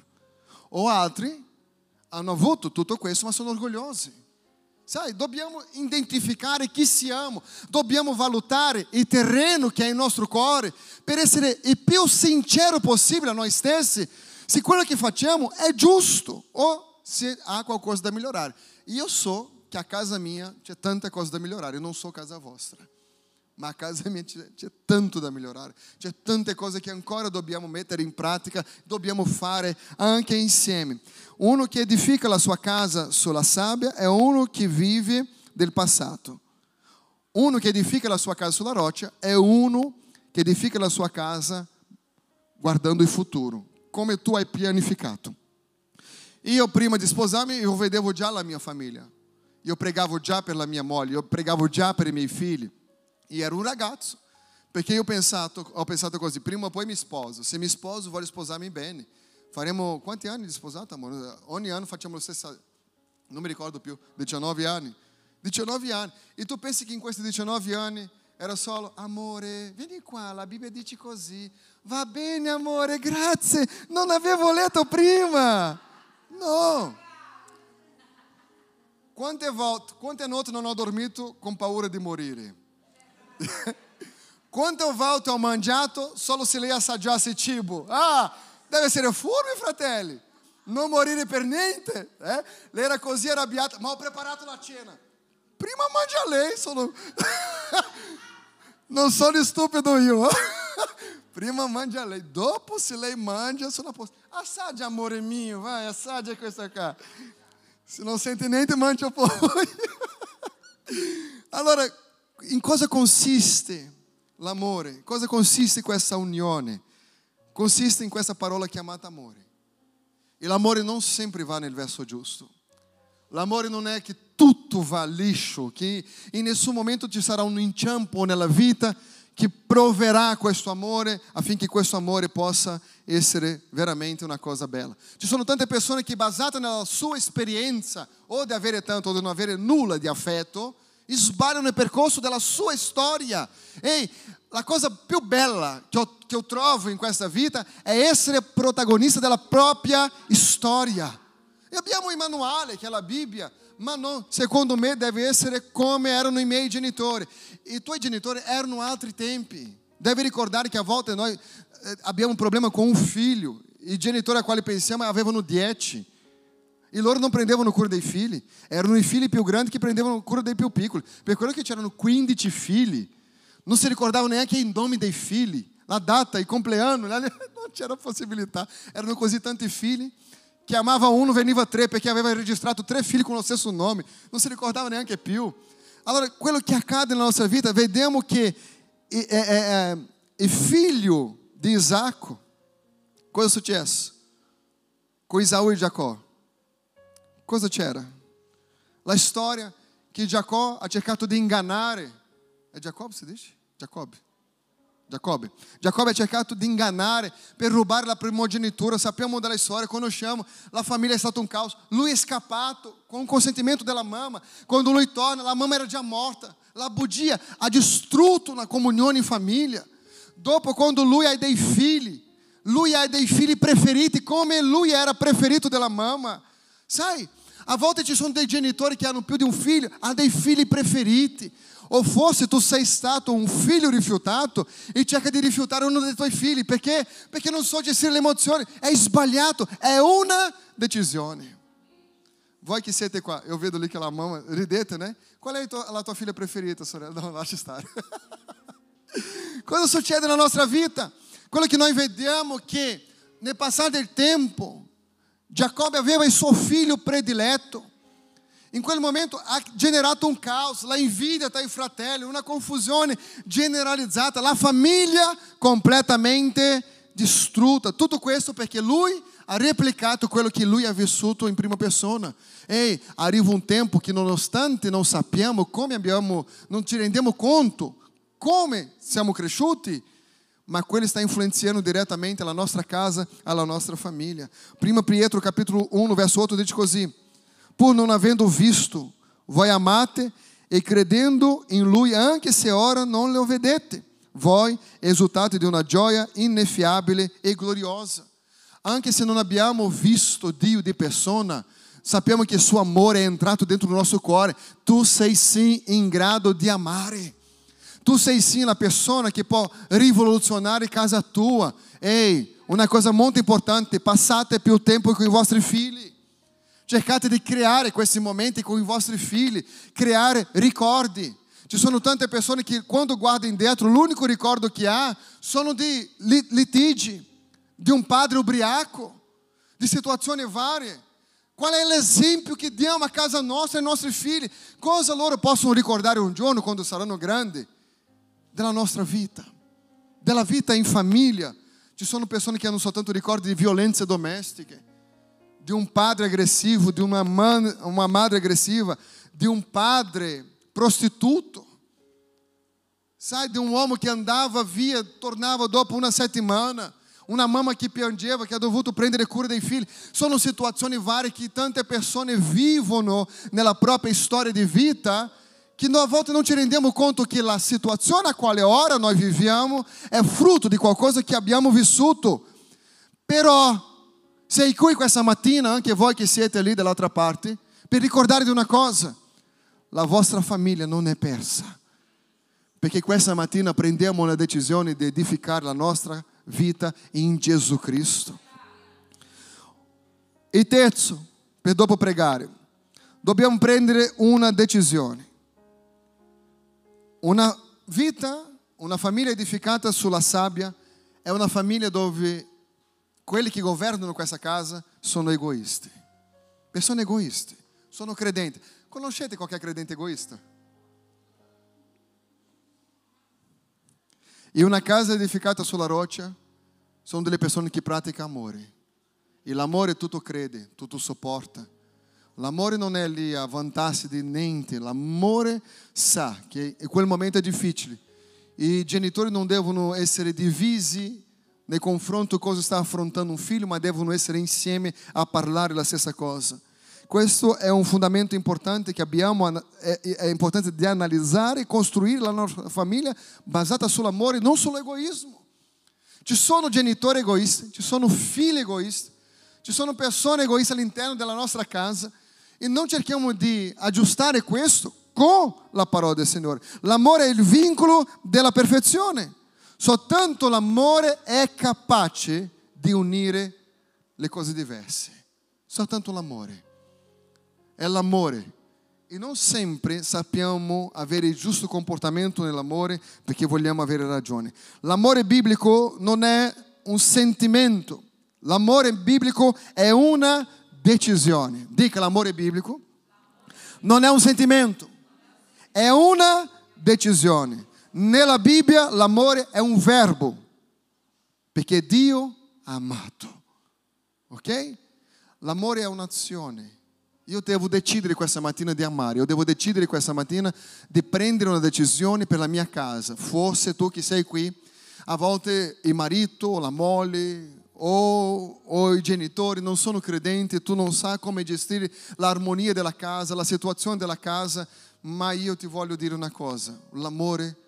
O altri hanno avuto tutto questo ma sono orgogliosi. Sai, dobbiamo identificare chi siamo, dobbiamo valutare il terreno che è il nostro cuore per essere il più sincero possibile a noi stessi, se quello che facciamo è giusto o se há qualcosa da migliorare. Io so que a casa minha tinha tanta coisa da melhorar. Eu não sou casa vostra. Ma a casa mia c'è, tanto da migliorare, c'è tante cose che ancora dobbiamo mettere in pratica, dobbiamo fare anche insieme. Uno che edifica la sua casa sulla sabbia è uno che vive del passato. Uno che edifica la sua casa sulla roccia è uno che edifica la sua casa guardando il futuro, come tu hai pianificato. Io prima di sposarmi io vedevo già la mia famiglia. Io pregavo già per la mia moglie, io pregavo già per i miei figli. E ero un ragazzo, perché io ho pensato, ho pensato così, prima o poi mi sposo. Se mi sposo voglio sposarmi bene. Faremo quanti anni di sposato, amore? Ogni anno facciamo lo stesso, non mi ricordo più, 19 anni. 19 anni. E tu pensi che in questi 19 anni era solo amore, vieni qua, la Bibbia dice così. Va bene, amore, grazie. Non avevo letto prima. No. Quante volte, quante notti non ho dormito con paura di morire? Quante volte ho mangiato solo se lei assaggiasse cibo? Ah, deve essere furbi, fratelli. Non morire per niente. Eh? Lei era così arrabbiata, ma ho preparato la cena. Prima mangia lei, sono... non sono stupido io. Prima mangia lei, dopo se lei mangia, sono a posto. Assaggia, amore mio, vai, assaggia questa qua. Se non sente niente, mangia poi. allora, in cosa consiste l'amore? In cosa consiste questa unione? Consiste in questa parola chiamata amore. E l'amore non sempre va nel verso giusto. L'amore non è che tutto va liscio, che in nessun momento ci sarà un inciampo nella vita che proverà questo amore affinché questo amore possa essere veramente una cosa bella. Ci sono tante persone che basate nella sua esperienza o di avere tanto o di non avere nulla di affetto, sbagliano il percorso della sua storia. Ehi, la cosa più bella che io, che io trovo in questa vita è essere protagonista della propria storia. E abbiamo il manuale, che è la Bibbia, ma non, secondo me deve essere come erano i miei genitori. I tuoi genitori erano altri tempi. Devi ricordare che a volte noi eh, abbiamo un problema con un figlio. I genitori a quali pensiamo avevano dieci. E loro non prendevano cura dei figli. Erano i figli più grandi che prendevano cura dei più piccoli. Per quello che c'erano 15 figli. Non si ricordavano neanche i nomi dei figli. La data, il compleanno. Non c'era possibilità. Erano così tanti figli chiamava uno, veniva tre perché aveva registrato tre figli con lo stesso nome, non si ricordava neanche più. Allora, quello che accade nella nostra vita, vediamo che il figlio di Isacco, cosa è successo? Com Isaú e Jacó. Cosa c'era? La storia che Jacó ha cercato di ingannare. È Giacobbe si dice? Giacobbe. Giacobbe. Giacobbe ha cercato di ingannare per rubare la primogenitura. Sappiamo della storia, conosciamo. La famiglia è stato un caos. Lui è scappato con il consentimento della mamma. Quando lui torna, la mamma era già morta. La bugia ha distrutto una comunione in famiglia. Dopo, quando lui ha dei figli, lui ha dei figli preferiti, come lui era preferito della mamma. Sai, a volte ci sono dei genitori che hanno più di un figlio, hanno dei figli preferiti. O forse tu sei stato un figlio rifiutato e cerca di rifiutare uno dei tuoi figli perché? Perché non so gestire le emozioni. È sbagliato, è una decisione. Voi che siete qua, eu vedo lì che la mamma ridete, né? Qual è la tua figlia preferita, sorella? Non lascia stare. Cosa succede nella nostra vita? Quello che noi vediamo che nel passare del tempo Giacobbe aveva il suo figlio prediletto in quel momento ha generato un caos, la invidia tra i fratelli, una confusione generalizzata, la famiglia completamente distrutta. Tutto questo perché lui ha replicato quello che lui ha vissuto in prima persona. E arriva un tempo che nonostante non sappiamo come abbiamo, non ci rendiamo conto come siamo cresciuti, ma quello sta influenzando direttamente la nostra casa, alla nostra famiglia. Prima Pietro capitolo 1, verso 8 dice così: Por não havendo visto, voi amate e credendo in lui anche se ora non le vedete. Voi esultate di una gioia ineffiabile e gloriosa. Anche se non abbiamo visto Dio di persona, sappiamo che suo amore è entrato dentro do nosso cuore. Tu sei sim in grado di amare. Tu sei sim la persona che può rivoluzionare casa tua. Ehi, una cosa molto importante, passate più tempo con i vostri figli. Cercate di creare questi momenti con i vostri figli, creare ricordi. Ci sono tante persone che quando guardano indietro l'unico ricordo che ha sono di litigi, di un padre ubriaco, di situazioni varie. Qual è l'esempio che diamo a casa nostra e ai nostri figli? Cosa loro possono ricordare un giorno quando saranno grandi? Della nostra vita, della vita in famiglia. Ci sono persone che hanno soltanto ricordi di violenze domestiche de um padre agressivo, de uma, man, uma madre agressiva, de um padre prostituto. Sai de um uomo che andava via, tornava dopo una settimana, una mamma che piangeva, che ha dovuto prendere cura dei figli. Sono situazioni varie che tante persone vivono nella propria storia di vita che a volte non ci rendiamo conto che la situazione a quale ora noi viviamo è frutto di qualcosa che abbiamo vissuto. Però sei qui questa mattina, anche voi che siete lì dall'altra parte, per ricordare di una cosa, la vostra famiglia non è persa. Perché questa mattina prendiamo la decisione di edificare la nostra vita in Gesù Cristo. E terzo, per dopo pregare, dobbiamo prendere una decisione. Una vita, una famiglia edificata sulla sabbia è una famiglia dove quelli che governano questa casa sono egoisti. Persone egoiste, sono credenti. Conoscete qualche credente egoista? E una casa edificata sulla roccia sono delle persone che praticano amore. E l'amore tutto crede, tutto sopporta. L'amore non è lì a vantarsi di niente, l'amore sa che quel momento è difficile. I genitori non devono essere divisi nei confronto cosa sta affrontando un figlio, ma devono essere insieme a parlare la stessa cosa. Questo è un fondamento importante che abbiamo, è, importante di analizzare e costruire la nostra famiglia basata sull'amore, non sull'egoismo. Ci sono genitori egoisti, ci sono figli egoisti, ci sono persone egoiste all'interno della nostra casa e non cerchiamo di aggiustare questo con la parola del Signore. L'amore è il vincolo della perfezione. Soltanto l'amore è capace di unire le cose diverse. Soltanto l'amore. È l'amore. E non sempre sappiamo avere il giusto comportamento nell'amore perché vogliamo avere ragione. L'amore biblico non è un sentimento. L'amore biblico è una decisione. Dica l'amore biblico. Non è un sentimento, è una decisione. Nella Bibbia l'amore è un verbo, perché Dio ha amato. Ok? L'amore è un'azione. Io devo decidere questa mattina di amare, io devo decidere questa mattina di prendere una decisione per la mia casa. Forse tu che sei qui, a volte il marito, la moglie, o, o, i genitori non sono credenti, tu non sai come gestire l'armonia della casa, la situazione della casa, ma io ti voglio dire una cosa, l'amore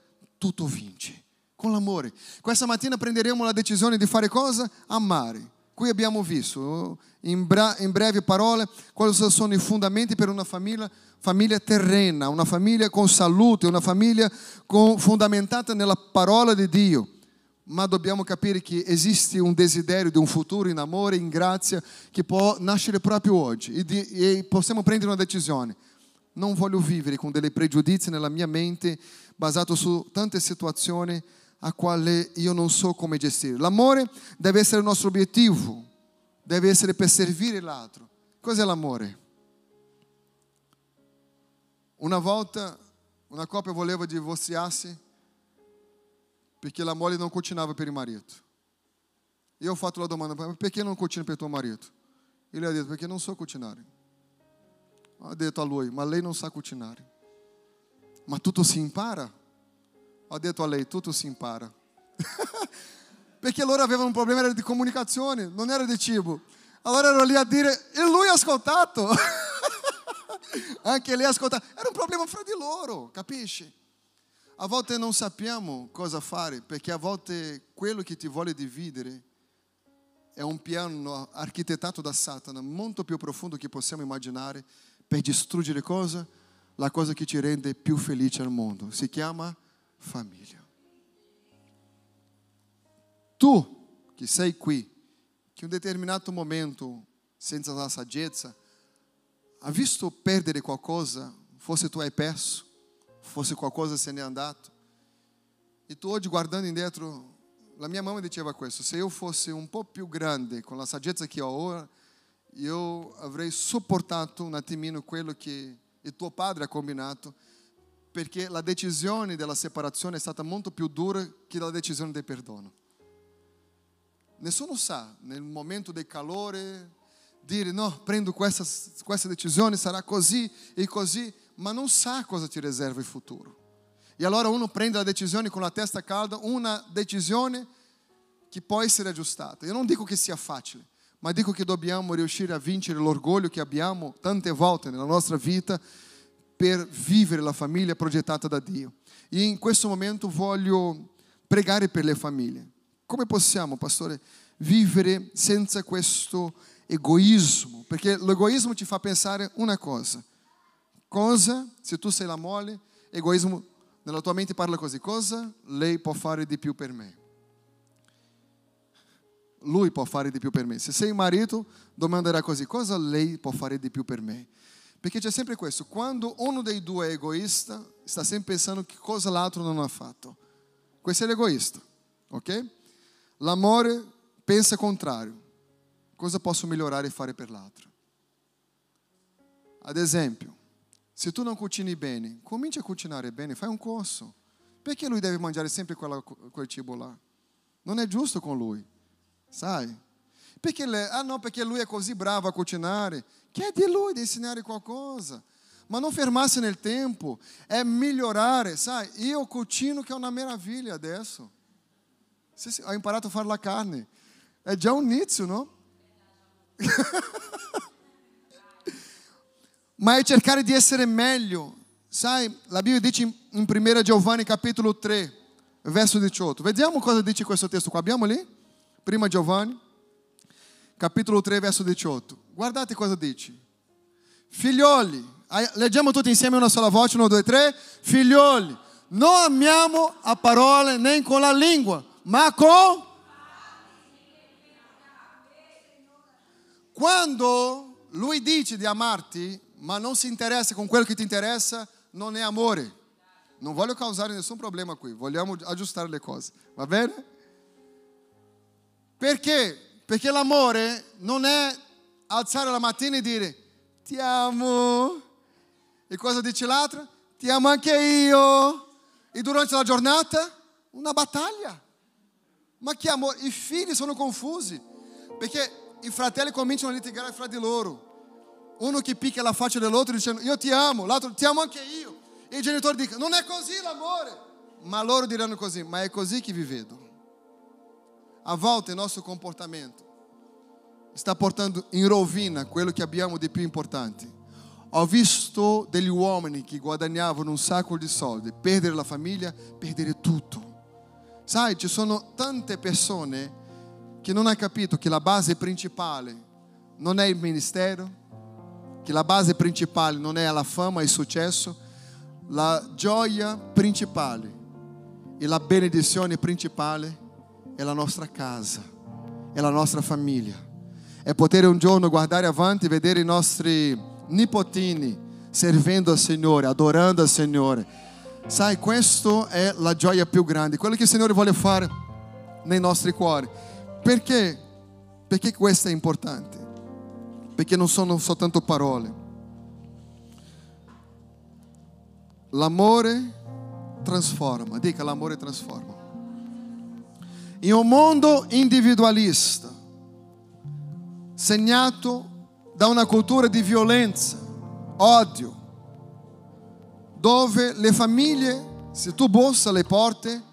tutto vince. Con l'amore. Questa mattina prenderemo la decisione di fare cosa? Amare. Qui abbiamo visto, in, bra- in brevi parole, quali sono i fondamenti per una famiglia, famiglia terrena, una famiglia con salute, una famiglia con, fondamentata nella parola di Dio ma dobbiamo capire che esiste un desiderio di un futuro in amore, in grazia, che può nascere proprio oggi e, di, e possiamo prendere una decisione. Non voglio vivere con dei pregiudizi nella mia mente basato su tante situazioni a quali io non so come gestire. L'amore deve essere il nostro obiettivo, deve essere per servire l'altro. Cos'è l'amore? Una volta una coppia voleva divorziarsi perché la moglie non cucinava per il marito. E eu ho fatto la domanda, perché non cucina per tuo marito? Ele ha detto, perché non so cucinare. Ha detto a lui, ma lei non sa cucinare. Ma tutto si impara? Ho detto a lei, tutto si impara. perché loro avevano un problema di comunicazione, non era di cibo. Allora ero lì a dire, e lui ha ascoltato. Anche lei ha ascoltato. Era un problema fra di loro, capisci? A volte non sappiamo cosa fare perché a volte quello che ti vuole dividere è un piano architettato da Satana molto più profondo che possiamo immaginare per distruggere cosa? La cosa che ci rende più felice al mondo. Si chiama famiglia. Tu che sei qui, che in un determinato momento, senza la saggezza, ha visto perdere qualcosa, forse tu hai perso, fosse qualcosa se n'è andato. E tu oggi guardando indietro, la mia mamma diceva questo, se io fossi un po' più grande con la saggezza che ho ora, io avrei sopportato un attimino quello che il tuo padre ha combinato, perché la decisione della separazione è stata molto più dura che la decisione del perdono. Nessuno sa, nel momento del calore, dire no, prendo questa, questa decisione, sarà così e così, ma non sa cosa ti riserva il futuro. E allora uno prende la decisione con la testa calda, una decisione che può essere aggiustata. Io non dico che sia facile, ma dico che dobbiamo riuscire a vincere l'orgoglio che abbiamo tante volte nella nostra vita per vivere la famiglia progettata da Dio. E in questo momento voglio pregare per le famiglie. Come possiamo, pastore, vivere senza questo egoismo? Perché l'egoismo ti fa pensare una cosa. Cosa, se tu sei la mole, egoismo nella tua mente parla così, cosa lei può fare di più per me? Lui può fare di più per me. Se sei un marito, domanderà così, cosa lei può fare di più per me? Perché c'è sempre questo, quando uno dei due è egoista, sta sempre pensando che cosa l'altro non ha fatto. Questo è l'egoista, ok? L'amore pensa contrario. Cosa posso migliorare e fare per l'altro? Ad esempio, se tu non cucini bene, cominci a cucinare bene, fai un corso. Perché lui deve mangiare sempre quella, quel cibo là? Non è giusto con lui, sai? Perché, le, ah no, perché lui è così bravo a cucinare. Che è di lui di insegnare qualcosa. Ma non fermarsi nel tempo, è migliorare, sai? Io cucino che è una meraviglia adesso. Ho imparato a fare la carne. È già un inizio, no? Ma è cercare di essere meglio. Sai, la Bibbia dice in 1 Giovanni capitolo 3, verso 18. Vediamo cosa dice questo testo qua. Abbiamo lì? Prima Giovanni, capitolo 3, verso 18. Guardate cosa dice. Figlioli, leggiamo tutti insieme una sola voce, uno, due, tre. Figlioli, non amiamo a parole nem con la lingua, ma con... Quando lui dice di amarti, ma non si interessa con quello che ti interessa, non è amore. Non voglio causare nessun problema qui, vogliamo aggiustare le cose, va bene? Perché? Perché l'amore non è alzare la mattina e dire ti amo. E cosa dice l'altro? Ti amo anche io. E durante la giornata una battaglia. Ma che amore? I figli sono confusi perché i fratelli cominciano a litigare fra di loro uno che picchia la faccia dell'altro dicendo io ti amo, l'altro ti amo anche io. E i genitori dicono non è così l'amore. Ma loro diranno così, ma è così che vi vedo. A volte il nostro comportamento sta portando in rovina quello che abbiamo di più importante. Ho visto degli uomini che guadagnavano un sacco di soldi, perdere la famiglia, perdere tutto. Sai, ci sono tante persone che non hanno capito che la base principale non è il ministero, che la base principale non è la fama e il successo, la gioia principale e la benedizione principale è la nostra casa, è la nostra famiglia. È poter un giorno guardare avanti e vedere i nostri nipotini servendo al Signore, adorando al Signore. Sai, questa è la gioia più grande, quello che il Signore vuole fare nei nostri cuori. Perché? Perché questo è importante perché non sono soltanto parole. L'amore trasforma, dica l'amore trasforma. In un mondo individualista, segnato da una cultura di violenza, odio, dove le famiglie, se tu bussa le porte,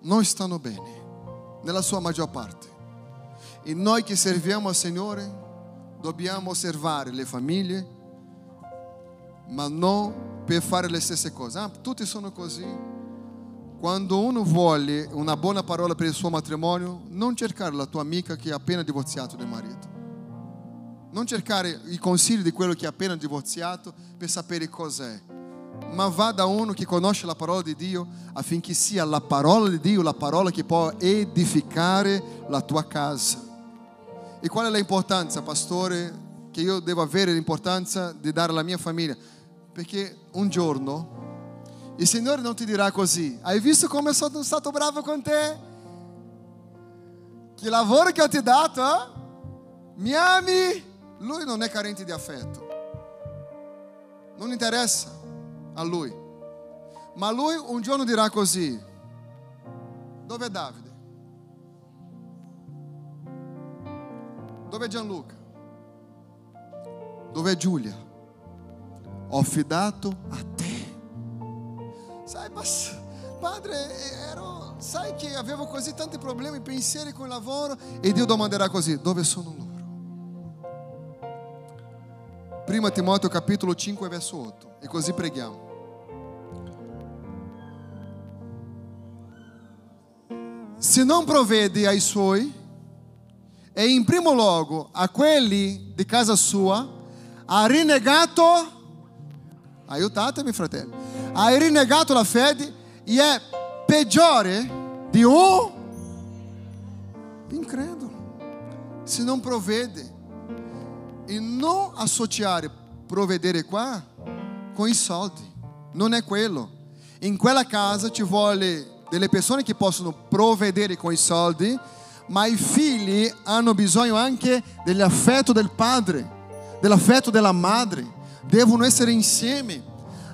non stanno bene, nella sua maggior parte. E noi che serviamo al Signore dobbiamo osservare le famiglie, ma non per fare le stesse cose. Ah, tutti sono così. Quando uno vuole una buona parola per il suo matrimonio, non cercare la tua amica che è appena divorziato del marito. Non cercare i consigli di quello che è appena divorziato per sapere cos'è. Ma va da uno che conosce la parola di Dio affinché sia la parola di Dio la parola che può edificare la tua casa. E qual è l'importanza, pastore, che io devo avere l'importanza di dare alla mia famiglia? Perché un giorno il Signore non ti dirà così, hai visto come sono stato bravo con te? Che lavoro che ho ti dato, eh? Mi ami? Lui non è carente di affetto. Non interessa a lui. Ma lui un giorno dirà così, dove è Davide? Dove è Gianluca? Dove è Giulia? Ho affidato a te. Sai, padre, ero, sai che avevo così tanti problemi, pensieri con il lavoro e Dio domanderà così, dove sono loro? Prima Timoteo capitolo 5 verso 8 e così preghiamo. Se non provvede ai suoi, e in primo luogo a quelli di casa sua, ha rinnegato, aiutatemi fratelli, ha rinnegato la fede e è peggiore di un incredulo. Se non provvede, e non associare provvedere qua con i soldi, non è quello. In quella casa ci vuole delle persone che possono provvedere con i soldi, ma i figli hanno bisogno anche dell'affetto del padre, dell'affetto della madre, devono essere insieme.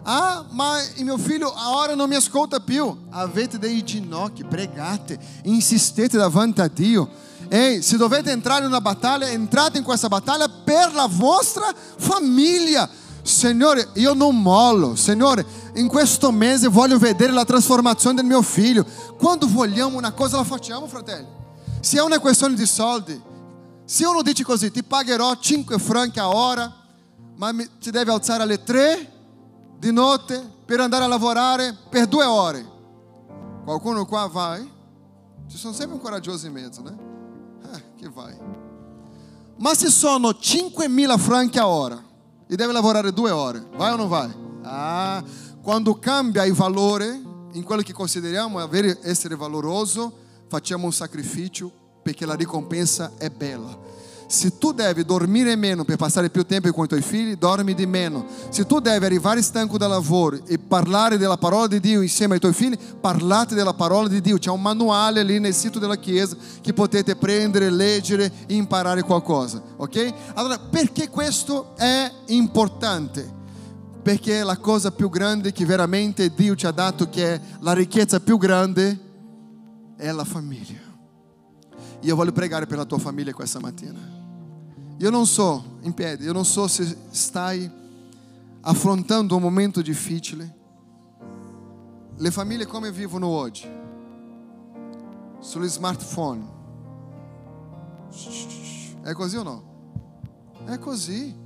Ah, ma il mio figlio ora non mi ascolta più. Avete dei ginocchi, pregate, insistete davanti a Dio. Ehi, se dovete entrare in una battaglia, entrate in questa battaglia per la vostra famiglia. Signore, io non mollo. Signore, in questo mese voglio vedere la trasformazione del mio figlio. Quando vogliamo una cosa la facciamo, fratelli. Se è una questione di soldi, se uno dice così, ti pagherò 5 franchi a ora, ma ti devi alzare alle 3 di notte per andare a lavorare per due ore. Qualcuno qua vai? Ci sono sempre un coraggioso in mezzo, né? Eh, che vai. Ma se sono 5.000 franchi a ora e deve lavorare due ore, vai o non vai? Ah, quando cambia il valore in quello che consideriamo essere valoroso, facciamo un sacrificio perché la ricompensa è bella. Se tu devi dormire meno per passare più tempo con i tuoi figli, dormi di meno. Se tu devi arrivare stanco dal lavoro e parlare della parola di Dio insieme ai tuoi figli, parlate della parola di Dio. C'è un manuale lì nel sito della chiesa che potete prendere, leggere e imparare qualcosa, ok? Allora, perché questo è importante? Perché la cosa più grande che veramente Dio ci ha dato, che è la ricchezza più grande, è la famiglia. Io voglio pregare per la tua famiglia questa mattina. Io non so, in piedi, io non so se stai affrontando un momento difficile. Le famiglie come vivono oggi? Sullo smartphone. È così o no? È così.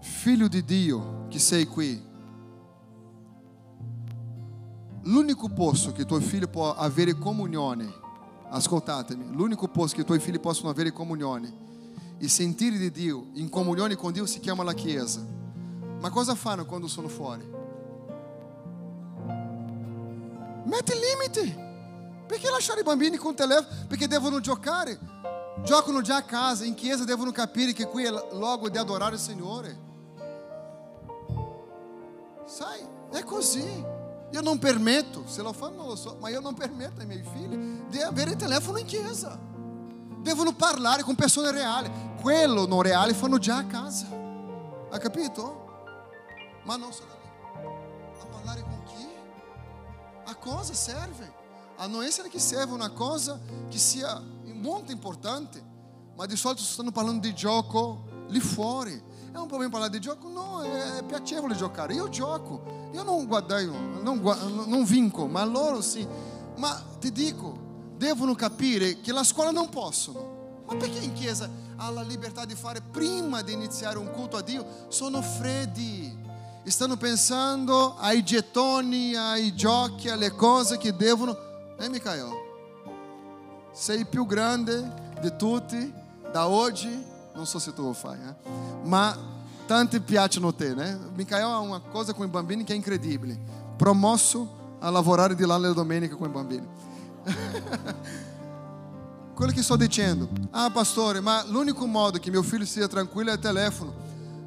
Figlio di Dio che sei qui. L'unico posto che tuo figlio può avere comunione ascoltatemi, l'unico posto che i tuoi figli possono avere comunione e sentire di Dio, in comunione con Dio, si chiama la Chiesa. Ma cosa fanno quando sono fuori? Mette limite. Perché lasciare i bambini con o telefono? Perché devono giocare. Giocano già a casa, in chiesa devono capire che qui è luogo di adorare il Signore. Sai, è così. Io non permetto, se lo fanno non lo so, ma io non permetto ai miei figli di avere telefono in chiesa. Devono parlare con persone reali. Quello non reale fanno già a casa. Ha capito? Ma non sono. A parlare con chi? A cosa serve? A non essere che serve una cosa che sia molto importante, ma di solito stanno parlando di gioco lì fuori è un problema parlare di gioco? No, è piacevole giocare. Io gioco, io non guadagno, non, non vinco, ma loro sì. Ma ti dico, devono capire che la scuola non possono. Ma perché in chiesa ha la libertà di fare prima di iniziare un culto a Dio? Sono freddi. Stanno pensando ai gettoni, ai giochi, alle cose che devono. Eh, Micael? Sei più grande di tutti da oggi non so se tu lo fai, eh? ma tanti piacciono te, né? Micael ha una cosa con i bambini che è incredibile. Promosso a lavorare di là le domeniche con i bambini. Quello che sto dicendo, ah pastore, ma l'unico modo che mio figlio sia tranquillo è il telefono.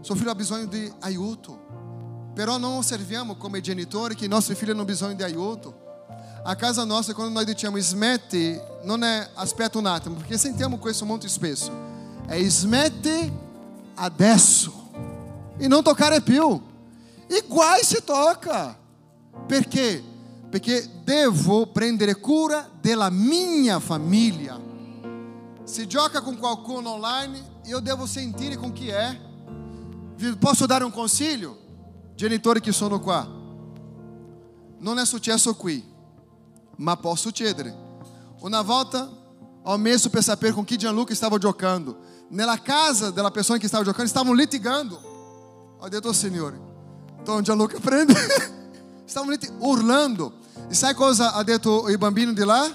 Suo figlio ha bisogno di aiuto. Però non osserviamo come genitori che i nostri figli hanno bisogno di aiuto. A casa nostra, quando noi diciamo smetti, non è aspetta un attimo, perché sentiamo questo molto spesso è smette adesso e non toccare più. E guai se toca. Perché? Perché devo prendere cura della mia famiglia. Se gioca com qualcuno online, eu devo sentire com chi è. Vi Posso dare un consiglio? Genitori che sono qua. Non è successo qui, ma può succedere. Una volta ho messo per sapere con chi Gianluca stava giocando. Nella casa della persona che stava giocando, stavano litigando. Ho detto al Signore. Então Gianluca prende. stavano litigando, urlando. E sai cosa ha detto il bambino di là?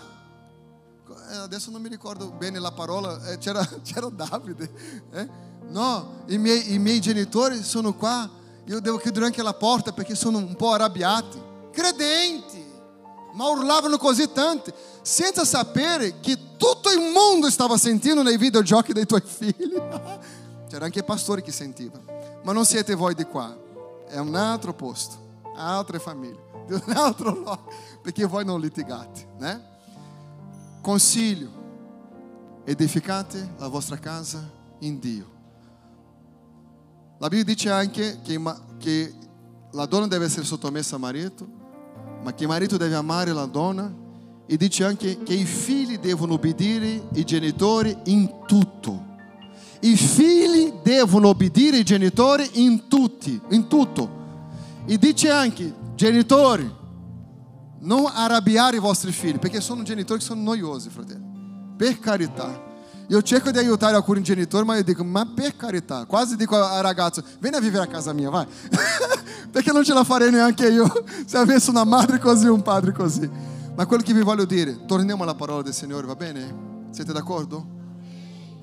Eh, adesso non mi ricordo bene la parola, eh, c'era, c'era Davide. Eh? No, i miei, i miei genitori sono qua, io devo chiudere anche la porta perché sono un po' arrabbiati. Credenti, ma urlavano così tanto, senza sapere che tutto il mondo stava sentendo nei videogiochi dei tuoi figli. C'era anche pastori che sentivano, ma non siete voi di qua, è un altro posto, altre famiglie, di un altro luogo, perché voi non litigate, né? Consiglio, edificate la vostra casa in Dio. La Bibbia dice anche che, che la donna deve essere sottomessa al marito, ma che marito deve amare la donna e dice anche che i figli devono obbedire i genitori in tutto. I figli devono obbedire i genitori in tutti, in tutto. E dice anche, genitori, non arrabbiare i vostri figli, perché sono genitori che sono noiosi, fratelli. Per carità. Io cerco di aiutare alcuni genitori, ma io dico, ma per carità, quasi dico al ragazzo, vieni a vivere a casa mia, vai. perché non ce la farei neanche io se avessi una madre così e un padre così. Ma quello che vi voglio dire, torniamo alla parola del Signore, va bene? Siete d'accordo?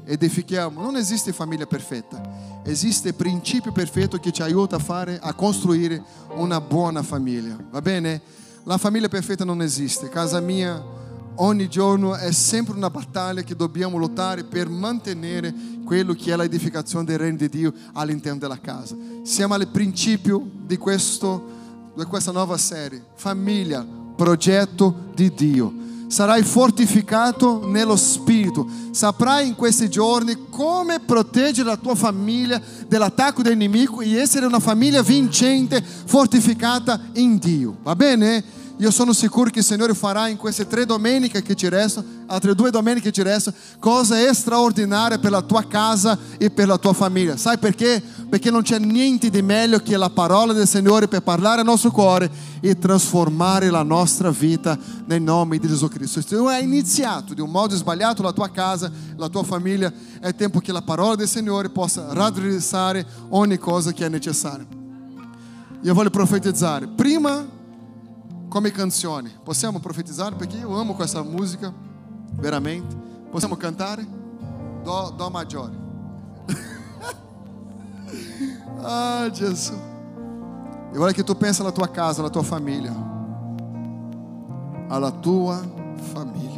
Edifichiamo. Non esiste famiglia perfetta, esiste principio perfetto che ci aiuta a fare, a costruire una buona famiglia, va bene? La famiglia perfetta non esiste. Casa mia ogni giorno è sempre una battaglia che dobbiamo lottare per mantenere quello che è l'edificazione del regno di Dio all'interno della casa. Siamo al principio di, questo, di questa nuova serie, famiglia, progetto di Dio. Sarai fortificato nello spirito, saprai in questi giorni come proteggere la tua famiglia dall'attacco del nemico e essere una famiglia vincente, fortificata in Dio. Va bene? Io sono sicuro che il Signore farà in queste tre domeniche che ci restano, altre due domeniche che ci restano, cose straordinarie per la tua casa e per la tua famiglia. Sai perché? Perché non c'è niente di meglio che la parola del Signore per parlare al nostro cuore e trasformare la nostra vita nel nome di Gesù Cristo. Se tu hai iniziato di un modo sbagliato la tua casa, la tua famiglia, è tempo che la parola del Signore possa raddrizzare ogni cosa che è necessaria. Io voglio profetizzare. Prima come canzone. Possiamo profetizzare? Perché io amo questa musica, veramente. Possiamo cantare? Dó, dó maggiore. ah, Gesù. Eu voglio che tu pensa alla tua casa, alla tua famiglia. Alla tua famiglia.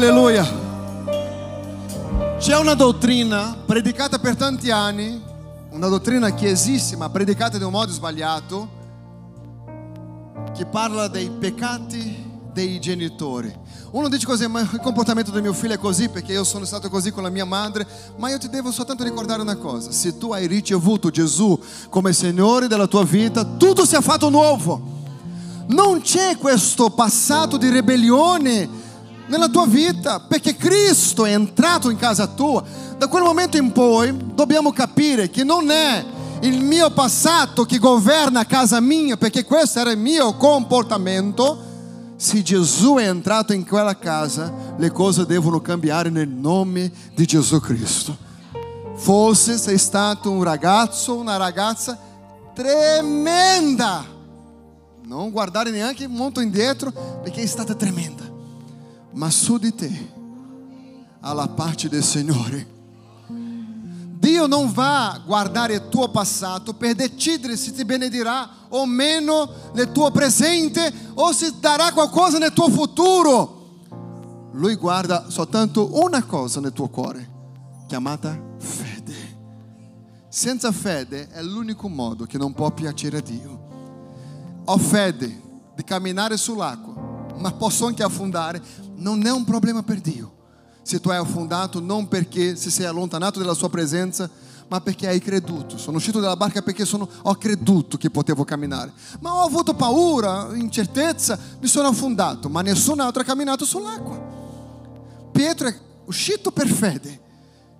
Alleluia. C'è una dottrina predicata per tanti anni, una dottrina chiesissima, predicata in un modo sbagliato, che parla dei peccati dei genitori. Uno dice così, ma il comportamento del mio figlio è così perché io sono stato così con la mia madre, ma io ti devo soltanto ricordare una cosa, se tu hai ricevuto Gesù come Signore della tua vita, tutto si è fatto nuovo. Non c'è questo passato di ribellione nella tua vita, perché Cristo è entrato in casa tua. Da quel momento in poi dobbiamo capire che non è il mio passato che governa casa mia, perché questo era il mio comportamento. Se Gesù è entrato in quella casa, le cose devono cambiare nel nome di Gesù Cristo. Forse sei stato un ragazzo, una ragazza tremenda. Non guardare neanche molto indietro, perché è stata tremenda. Ma su di te ha la pace del Signore. Dio non va a guardare il tuo passato per decidere se ti benedirà o meno nel tuo presente o se darà qualcosa nel tuo futuro. Lui guarda soltanto una cosa nel tuo cuore, chiamata fede. Senza fede è l'unico modo che non può piacere a Dio. Ho fede di camminare sull'acqua, ma posso anche affondare. Non è un problema per Dio. Se tu hai affondato non perché si sei allontanato dalla sua presenza, ma perché hai creduto. Sono uscito dalla barca perché sono, ho creduto che potevo camminare. Ma ho avuto paura, incertezza, mi sono affondato, ma nessun altro ha camminato sull'acqua. Pietro è uscito per fede.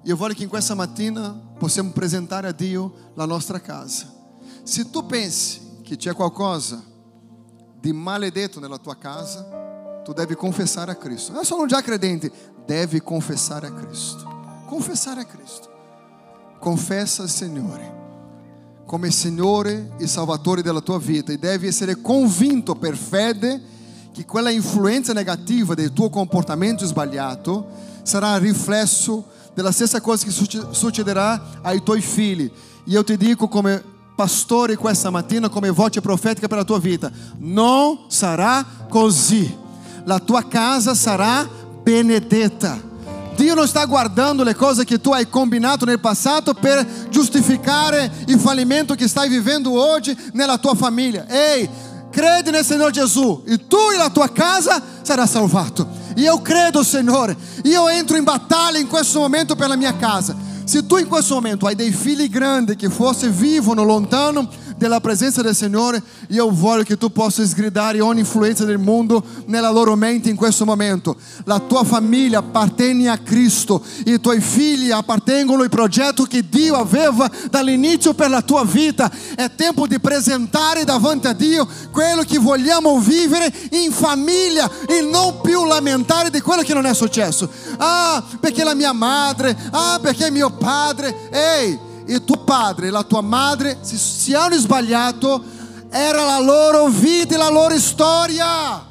Io voglio che in questa mattina possiamo presentare a Dio la nostra casa. Se tu pensi che c'è qualcosa di maledetto nella tua casa, tu devi confessare a Cristo. Non sono già credenti, deve confessare a Cristo. Confessare a Cristo. Confessa al Signore come Signore e Salvatore della tua vita e devi essere convinto per fede che quella influenza negativa del tuo comportamento sbagliato sarà riflesso della stessa cosa che succederà ai tuoi figli. E io ti dico come pastore questa mattina, come voce profetica per la tua vita, non sarà così. La tua casa sarà benedetta. Dio non sta guardando le cose che tu hai combinato nel passato per giustificare il fallimento che stai vivendo oggi nella tua famiglia. Ehi, credi nel Signore Gesù e tu e la tua casa sarà salvato. E io credo, Signore, io entro in battaglia in questo momento per la mia casa. Se tu in questo momento hai dei figli grandi che forse vivono lontano della presenza del Signore, io voglio che tu possa sgridare ogni influenza del mondo nella loro mente in questo momento. La tua famiglia appartiene a Cristo, i tuoi figli appartengono al progetto che Dio aveva dall'inizio per la tua vita. È tempo di presentare davanti a Dio quello che vogliamo vivere in famiglia e non più lamentare di quello che non è successo. Ah, perché la mia madre, ah, perché mio padre. Ehi, il tuo padre e la tua madre, se, se hanno sbagliato, era la loro vita e la loro storia.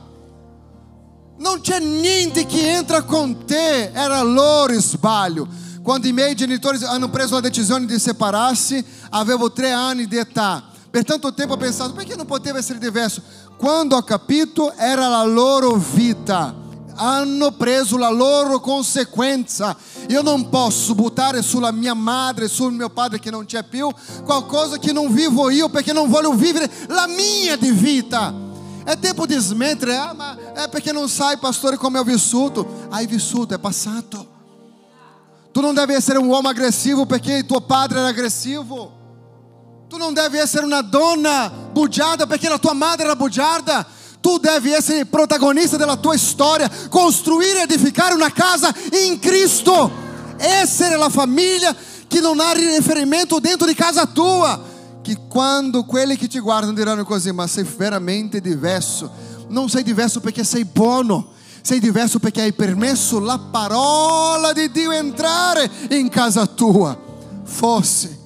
Non c'è niente che entra con te, era loro sbaglio. Quando i miei genitori hanno preso la decisione di separarsi, avevo tre anni di età. Per tanto tempo ho pensato, perché non poteva essere diverso? Quando ho capito, era la loro vita hanno preso la loro conseguenza. Io non posso buttare sulla mia madre, sul mio padre che non c'è più, qualcosa che non vivo io perché non voglio vivere la mia di vita. È tempo di smettere, ah, è perché non sai, pastore, come ho vissuto. Hai vissuto, è passato. Tu non devi essere un uomo aggressivo perché tuo padre era aggressivo. Tu non devi essere una donna bugiarda perché la tua madre era bugiarda. Tu devi essere il protagonista della tua storia, costruire e edificare una casa in Cristo, essere la famiglia che non ha riferimento dentro di casa tua. Che quando quelli che ti guardano diranno così, ma sei veramente diverso. Non sei diverso perché sei buono, sei diverso perché hai permesso la parola di Dio entrare in casa tua. Forse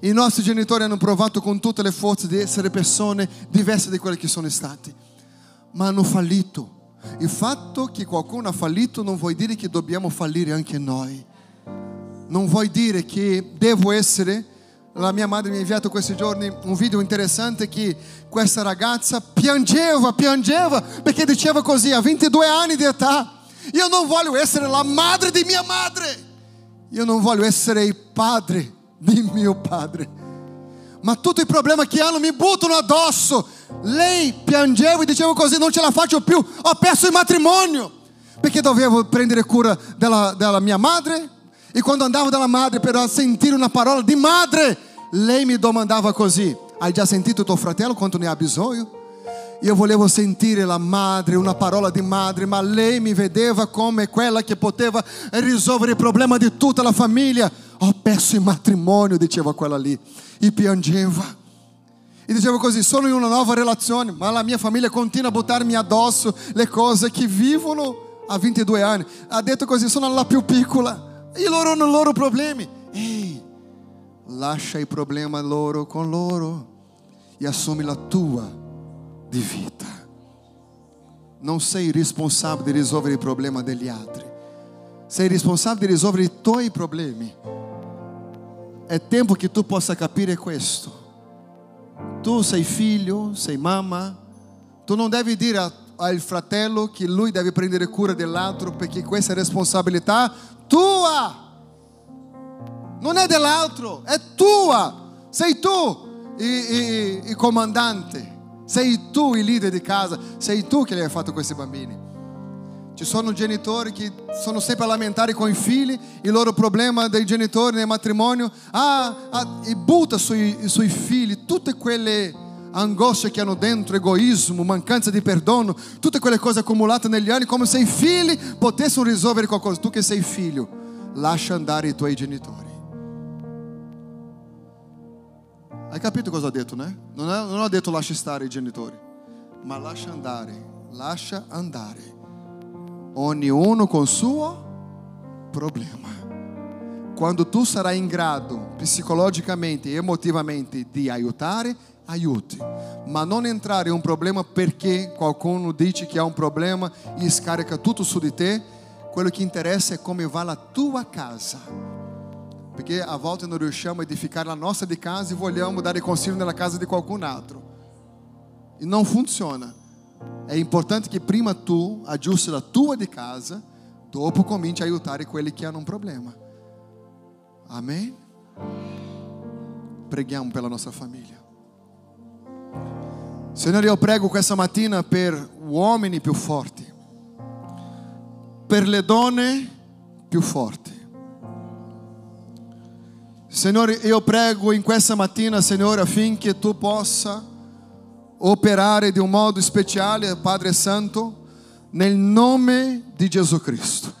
i nostri genitori hanno provato con tutte le forze di essere persone diverse di quelle che sono stati ma hanno fallito. Il fatto che qualcuno ha fallito non vuol dire che dobbiamo fallire anche noi. Non vuol dire che devo essere. La mia madre mi ha inviato questi giorni un video interessante che questa ragazza piangeva, piangeva perché diceva così a 22 anni di età Io non voglio essere la madre di mia madre. Io non voglio essere il padre di mio padre. Ma tutti i problemi che hanno mi buttano addosso. Lei piangeva e diceva così, non ce la faccio più, ho perso il matrimonio. Perché dovevo prendere cura della, della mia madre. E quando andavo dalla madre per sentire una parola di madre, lei mi domandava così, hai già sentito tuo fratello quanto ne ha bisogno? Io volevo sentire la madre, una parola di madre, ma lei mi vedeva come quella che poteva risolvere il problema di tutta la famiglia. Ho perso il matrimonio, diceva quella lì, e piangeva. E diceva così, sono in una nuova relazione, ma la mia famiglia continua a buttarmi addosso le cose che vivono a 22 anni. Ha detto così, sono la più piccola, e loro hanno i loro problemi. Ehi, lascia il problema loro con loro e assumi la tua di vita. Non sei responsabile di risolvere il problema degli altri. Sei responsabile di risolvere i tuoi problemi. È tempo che tu possa capire questo. Tu sei figlio, sei mamma. Tu non devi dire al fratello che lui deve prendere cura dell'altro perché questa è responsabilità tua. Non è dell'altro, è tua. Sei tu il comandante. Sei tu il leader di casa, sei tu che li hai fatto questi bambini. Ci sono genitori che sono sempre a lamentare con i figli il loro problema dei genitori nel matrimonio ah, ah, e butta sui, sui figli tutte quelle angosce che hanno dentro, egoismo, mancanza di perdono, tutte quelle cose accumulate negli anni, come se i figli potessero risolvere qualcosa. Tu che sei figlio, lascia andare i tuoi genitori. Hai capito cosa ho detto, né? Non, è, non ho detto lascia stare i genitori, ma lascia andare, lascia andare. Ognuno il suo problema. Quando tu sarai in grado psicologicamente e emotivamente di aiutare, aiuti, ma non entrare in un problema perché qualcuno dice che ha un problema e scarica tutto su di te. Quello che interessa è come va la tua casa perché a volte non riusciamo a edificare la nostra di casa e vogliamo dare consiglio nella casa di qualcun altro. E non funziona. È importante che prima tu aggiusti la tua di casa, dopo cominci a aiutare quelli che hanno un problema. Amém? Preghiamo per la nostra famiglia. Signore, io prego questa mattina per uomini più forti, per le donne più forti. Signore, io prego in questa mattina, Signore, affinché tu possa operare di un modo speciale, Padre Santo, nel nome di Gesù Cristo.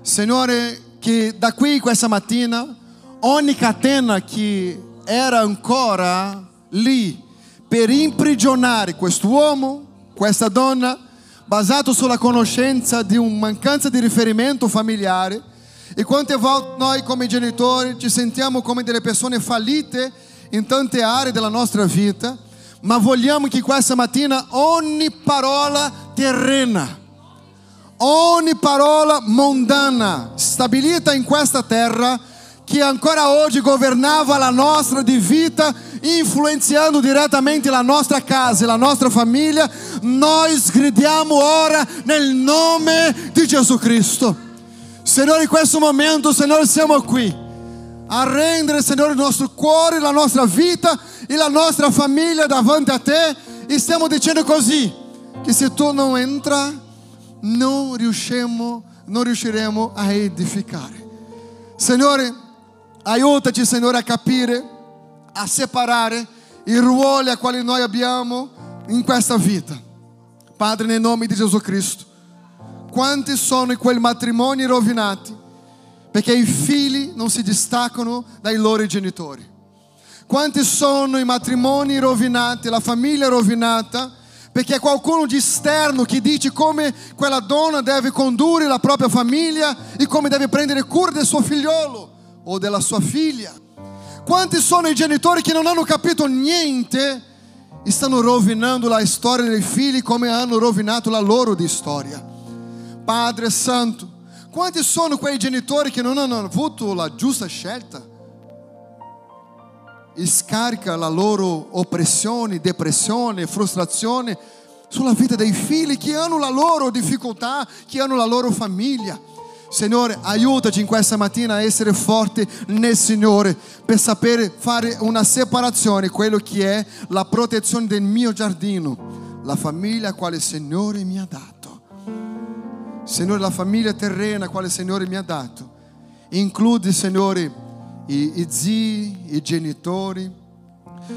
Signore, che da qui questa mattina ogni catena che era ancora lì per imprigionare quest'uomo, questa donna, basato sulla conoscenza di una mancanza di riferimento familiare, e quante volte noi come genitori ci sentiamo come delle persone fallite in tante aree della nostra vita, ma vogliamo che questa mattina ogni parola terrena, ogni parola mondana stabilita in questa terra, che ancora oggi governava la nostra di vita, influenzando direttamente la nostra casa e la nostra famiglia, noi sgridiamo ora nel nome di Gesù Cristo. Signore, in questo momento, Signore, siamo qui a rendere, Signore, il nostro cuore, la nostra vita e la nostra famiglia davanti a Te e stiamo dicendo così, che se Tu non entra, non riusciamo, non riusciremo a edificare. Signore, aiutaci, Signore, a capire, a separare i ruoli a quali noi abbiamo in questa vita. Padre, nel nome di Gesù Cristo. Quanti sono quei matrimoni rovinati perché i figli non si distaccano dai loro genitori? Quanti sono i matrimoni rovinati, la famiglia rovinata perché qualcuno di esterno che dice come quella donna deve condurre la propria famiglia e come deve prendere cura del suo figliolo o della sua figlia? Quanti sono i genitori che non hanno capito niente e stanno rovinando la storia dei figli come hanno rovinato la loro di storia? Padre Santo, quanti sono quei genitori che non hanno avuto la giusta scelta? E scarica la loro oppressione, depressione, frustrazione sulla vita dei figli che hanno la loro difficoltà, che hanno la loro famiglia. Signore, aiutaci in questa mattina a essere forti nel Signore per sapere fare una separazione, quello che è la protezione del mio giardino, la famiglia quale il Signore mi ha dato. Signore, la famiglia terrena quale il Signore mi ha dato. Include, Signore, i, i zii, i genitori.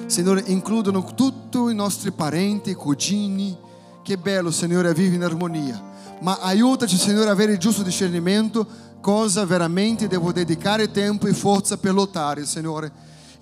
Signore, includono tutti i nostri parenti, cugini. Che bello, Signore, vive in armonia ma aiutaci, Signore, a avere il giusto discernimento cosa veramente devo dedicare tempo e forza per lottare, Signore.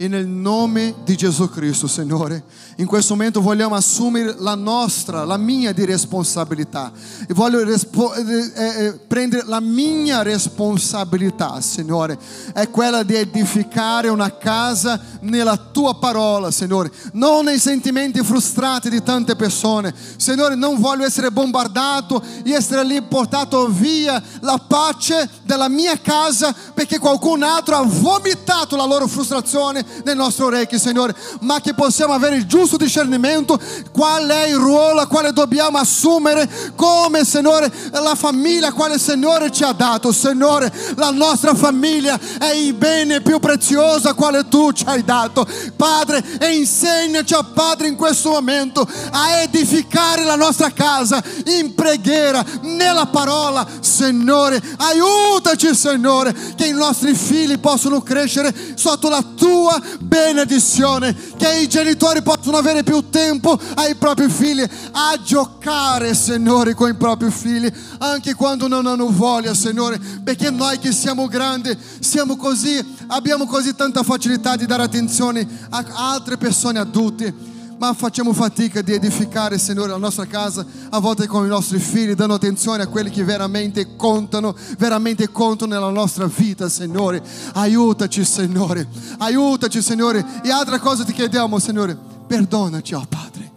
E nel nome di Gesù Cristo, Signore, in questo momento vogliamo assumere la nostra, la mia di responsabilità. E voglio respo- eh, eh, prendere la mia responsabilità, Signore. È quella di edificare una casa nella tua parola, Signore. Non nei sentimenti frustrati di tante persone. Signore, non voglio essere bombardato e essere lì portato via la pace della mia casa perché qualcun altro ha vomitato la loro frustrazione nel nostro orecchio, Signore, ma che possiamo avere il giusto discernimento qual è il ruolo quale dobbiamo assumere come, Signore, la famiglia quale il Signore ci ha dato. Signore, la nostra famiglia è il bene più prezioso quale tu ci hai dato. Padre, e insegnaci, Padre, in questo momento a edificare la nostra casa in preghiera, nella parola. Signore, aiutaci, Signore, che i nostri figli possano crescere sotto la tua benedizione, che i genitori possano avere più tempo ai propri figli, a giocare, Signore, con i propri figli, anche quando non hanno voglia, Signore, perché noi che siamo grandi, siamo così, abbiamo così tanta facilità di dare attenzione a altre persone adulte ma facciamo fatica di edificare, Signore, la nostra casa, a volte con i nostri figli, dando attenzione a quelli che veramente contano, veramente contano nella nostra vita, Signore. Aiutaci, Signore, aiutaci, Signore. E altra cosa ti chiediamo, Signore, perdonaci, oh Padre,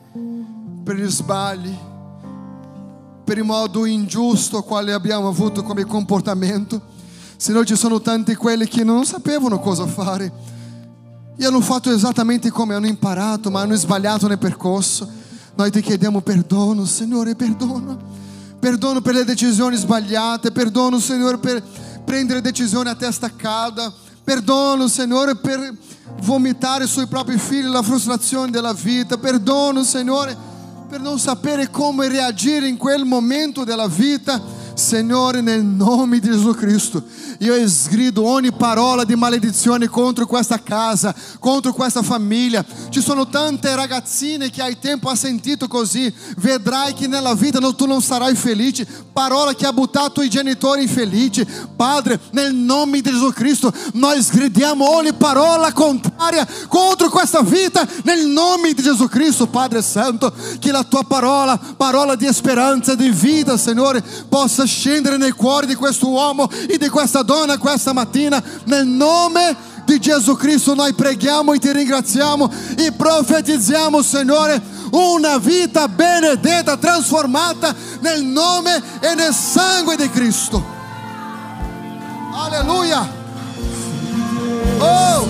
per gli sbagli, per il modo ingiusto quale abbiamo avuto come comportamento. Signore, ci sono tanti quelli che non sapevano cosa fare e hanno fatto esattamente come hanno imparato, ma hanno sbagliato nel percorso. Noi ti chiediamo perdono, Signore, perdono. Perdono per le decisioni sbagliate, perdono, Signore, per prendere decisioni a testa calda. Perdono, Signore, per vomitare sui propri figli la frustrazione della vita. Perdono, Signore, per non sapere come reagire in quel momento della vita. Signore, nel nome di Gesù Cristo, io esgrido ogni parola di maledizione contro questa casa, contro questa famiglia. Ci sono tante ragazzine che hai tempo ha sentito così, vedrai che nella vita tu non sarai felice. Parola che ha buttato i genitori infelici. Padre, nel nome di Gesù Cristo, noi sgridiamo ogni parola contraria contro questa vita, nel nome di Gesù Cristo, Padre Santo, che la tua parola, parola di speranza, di vita, Signore, possa scendere nei cuori di questo uomo e di questa donna questa mattina, nel nome di Gesù Cristo noi preghiamo e ti ringraziamo e profetizziamo, Signore, una vita benedetta, trasformata nel nome e nel sangue di Cristo. Alleluia. Oh!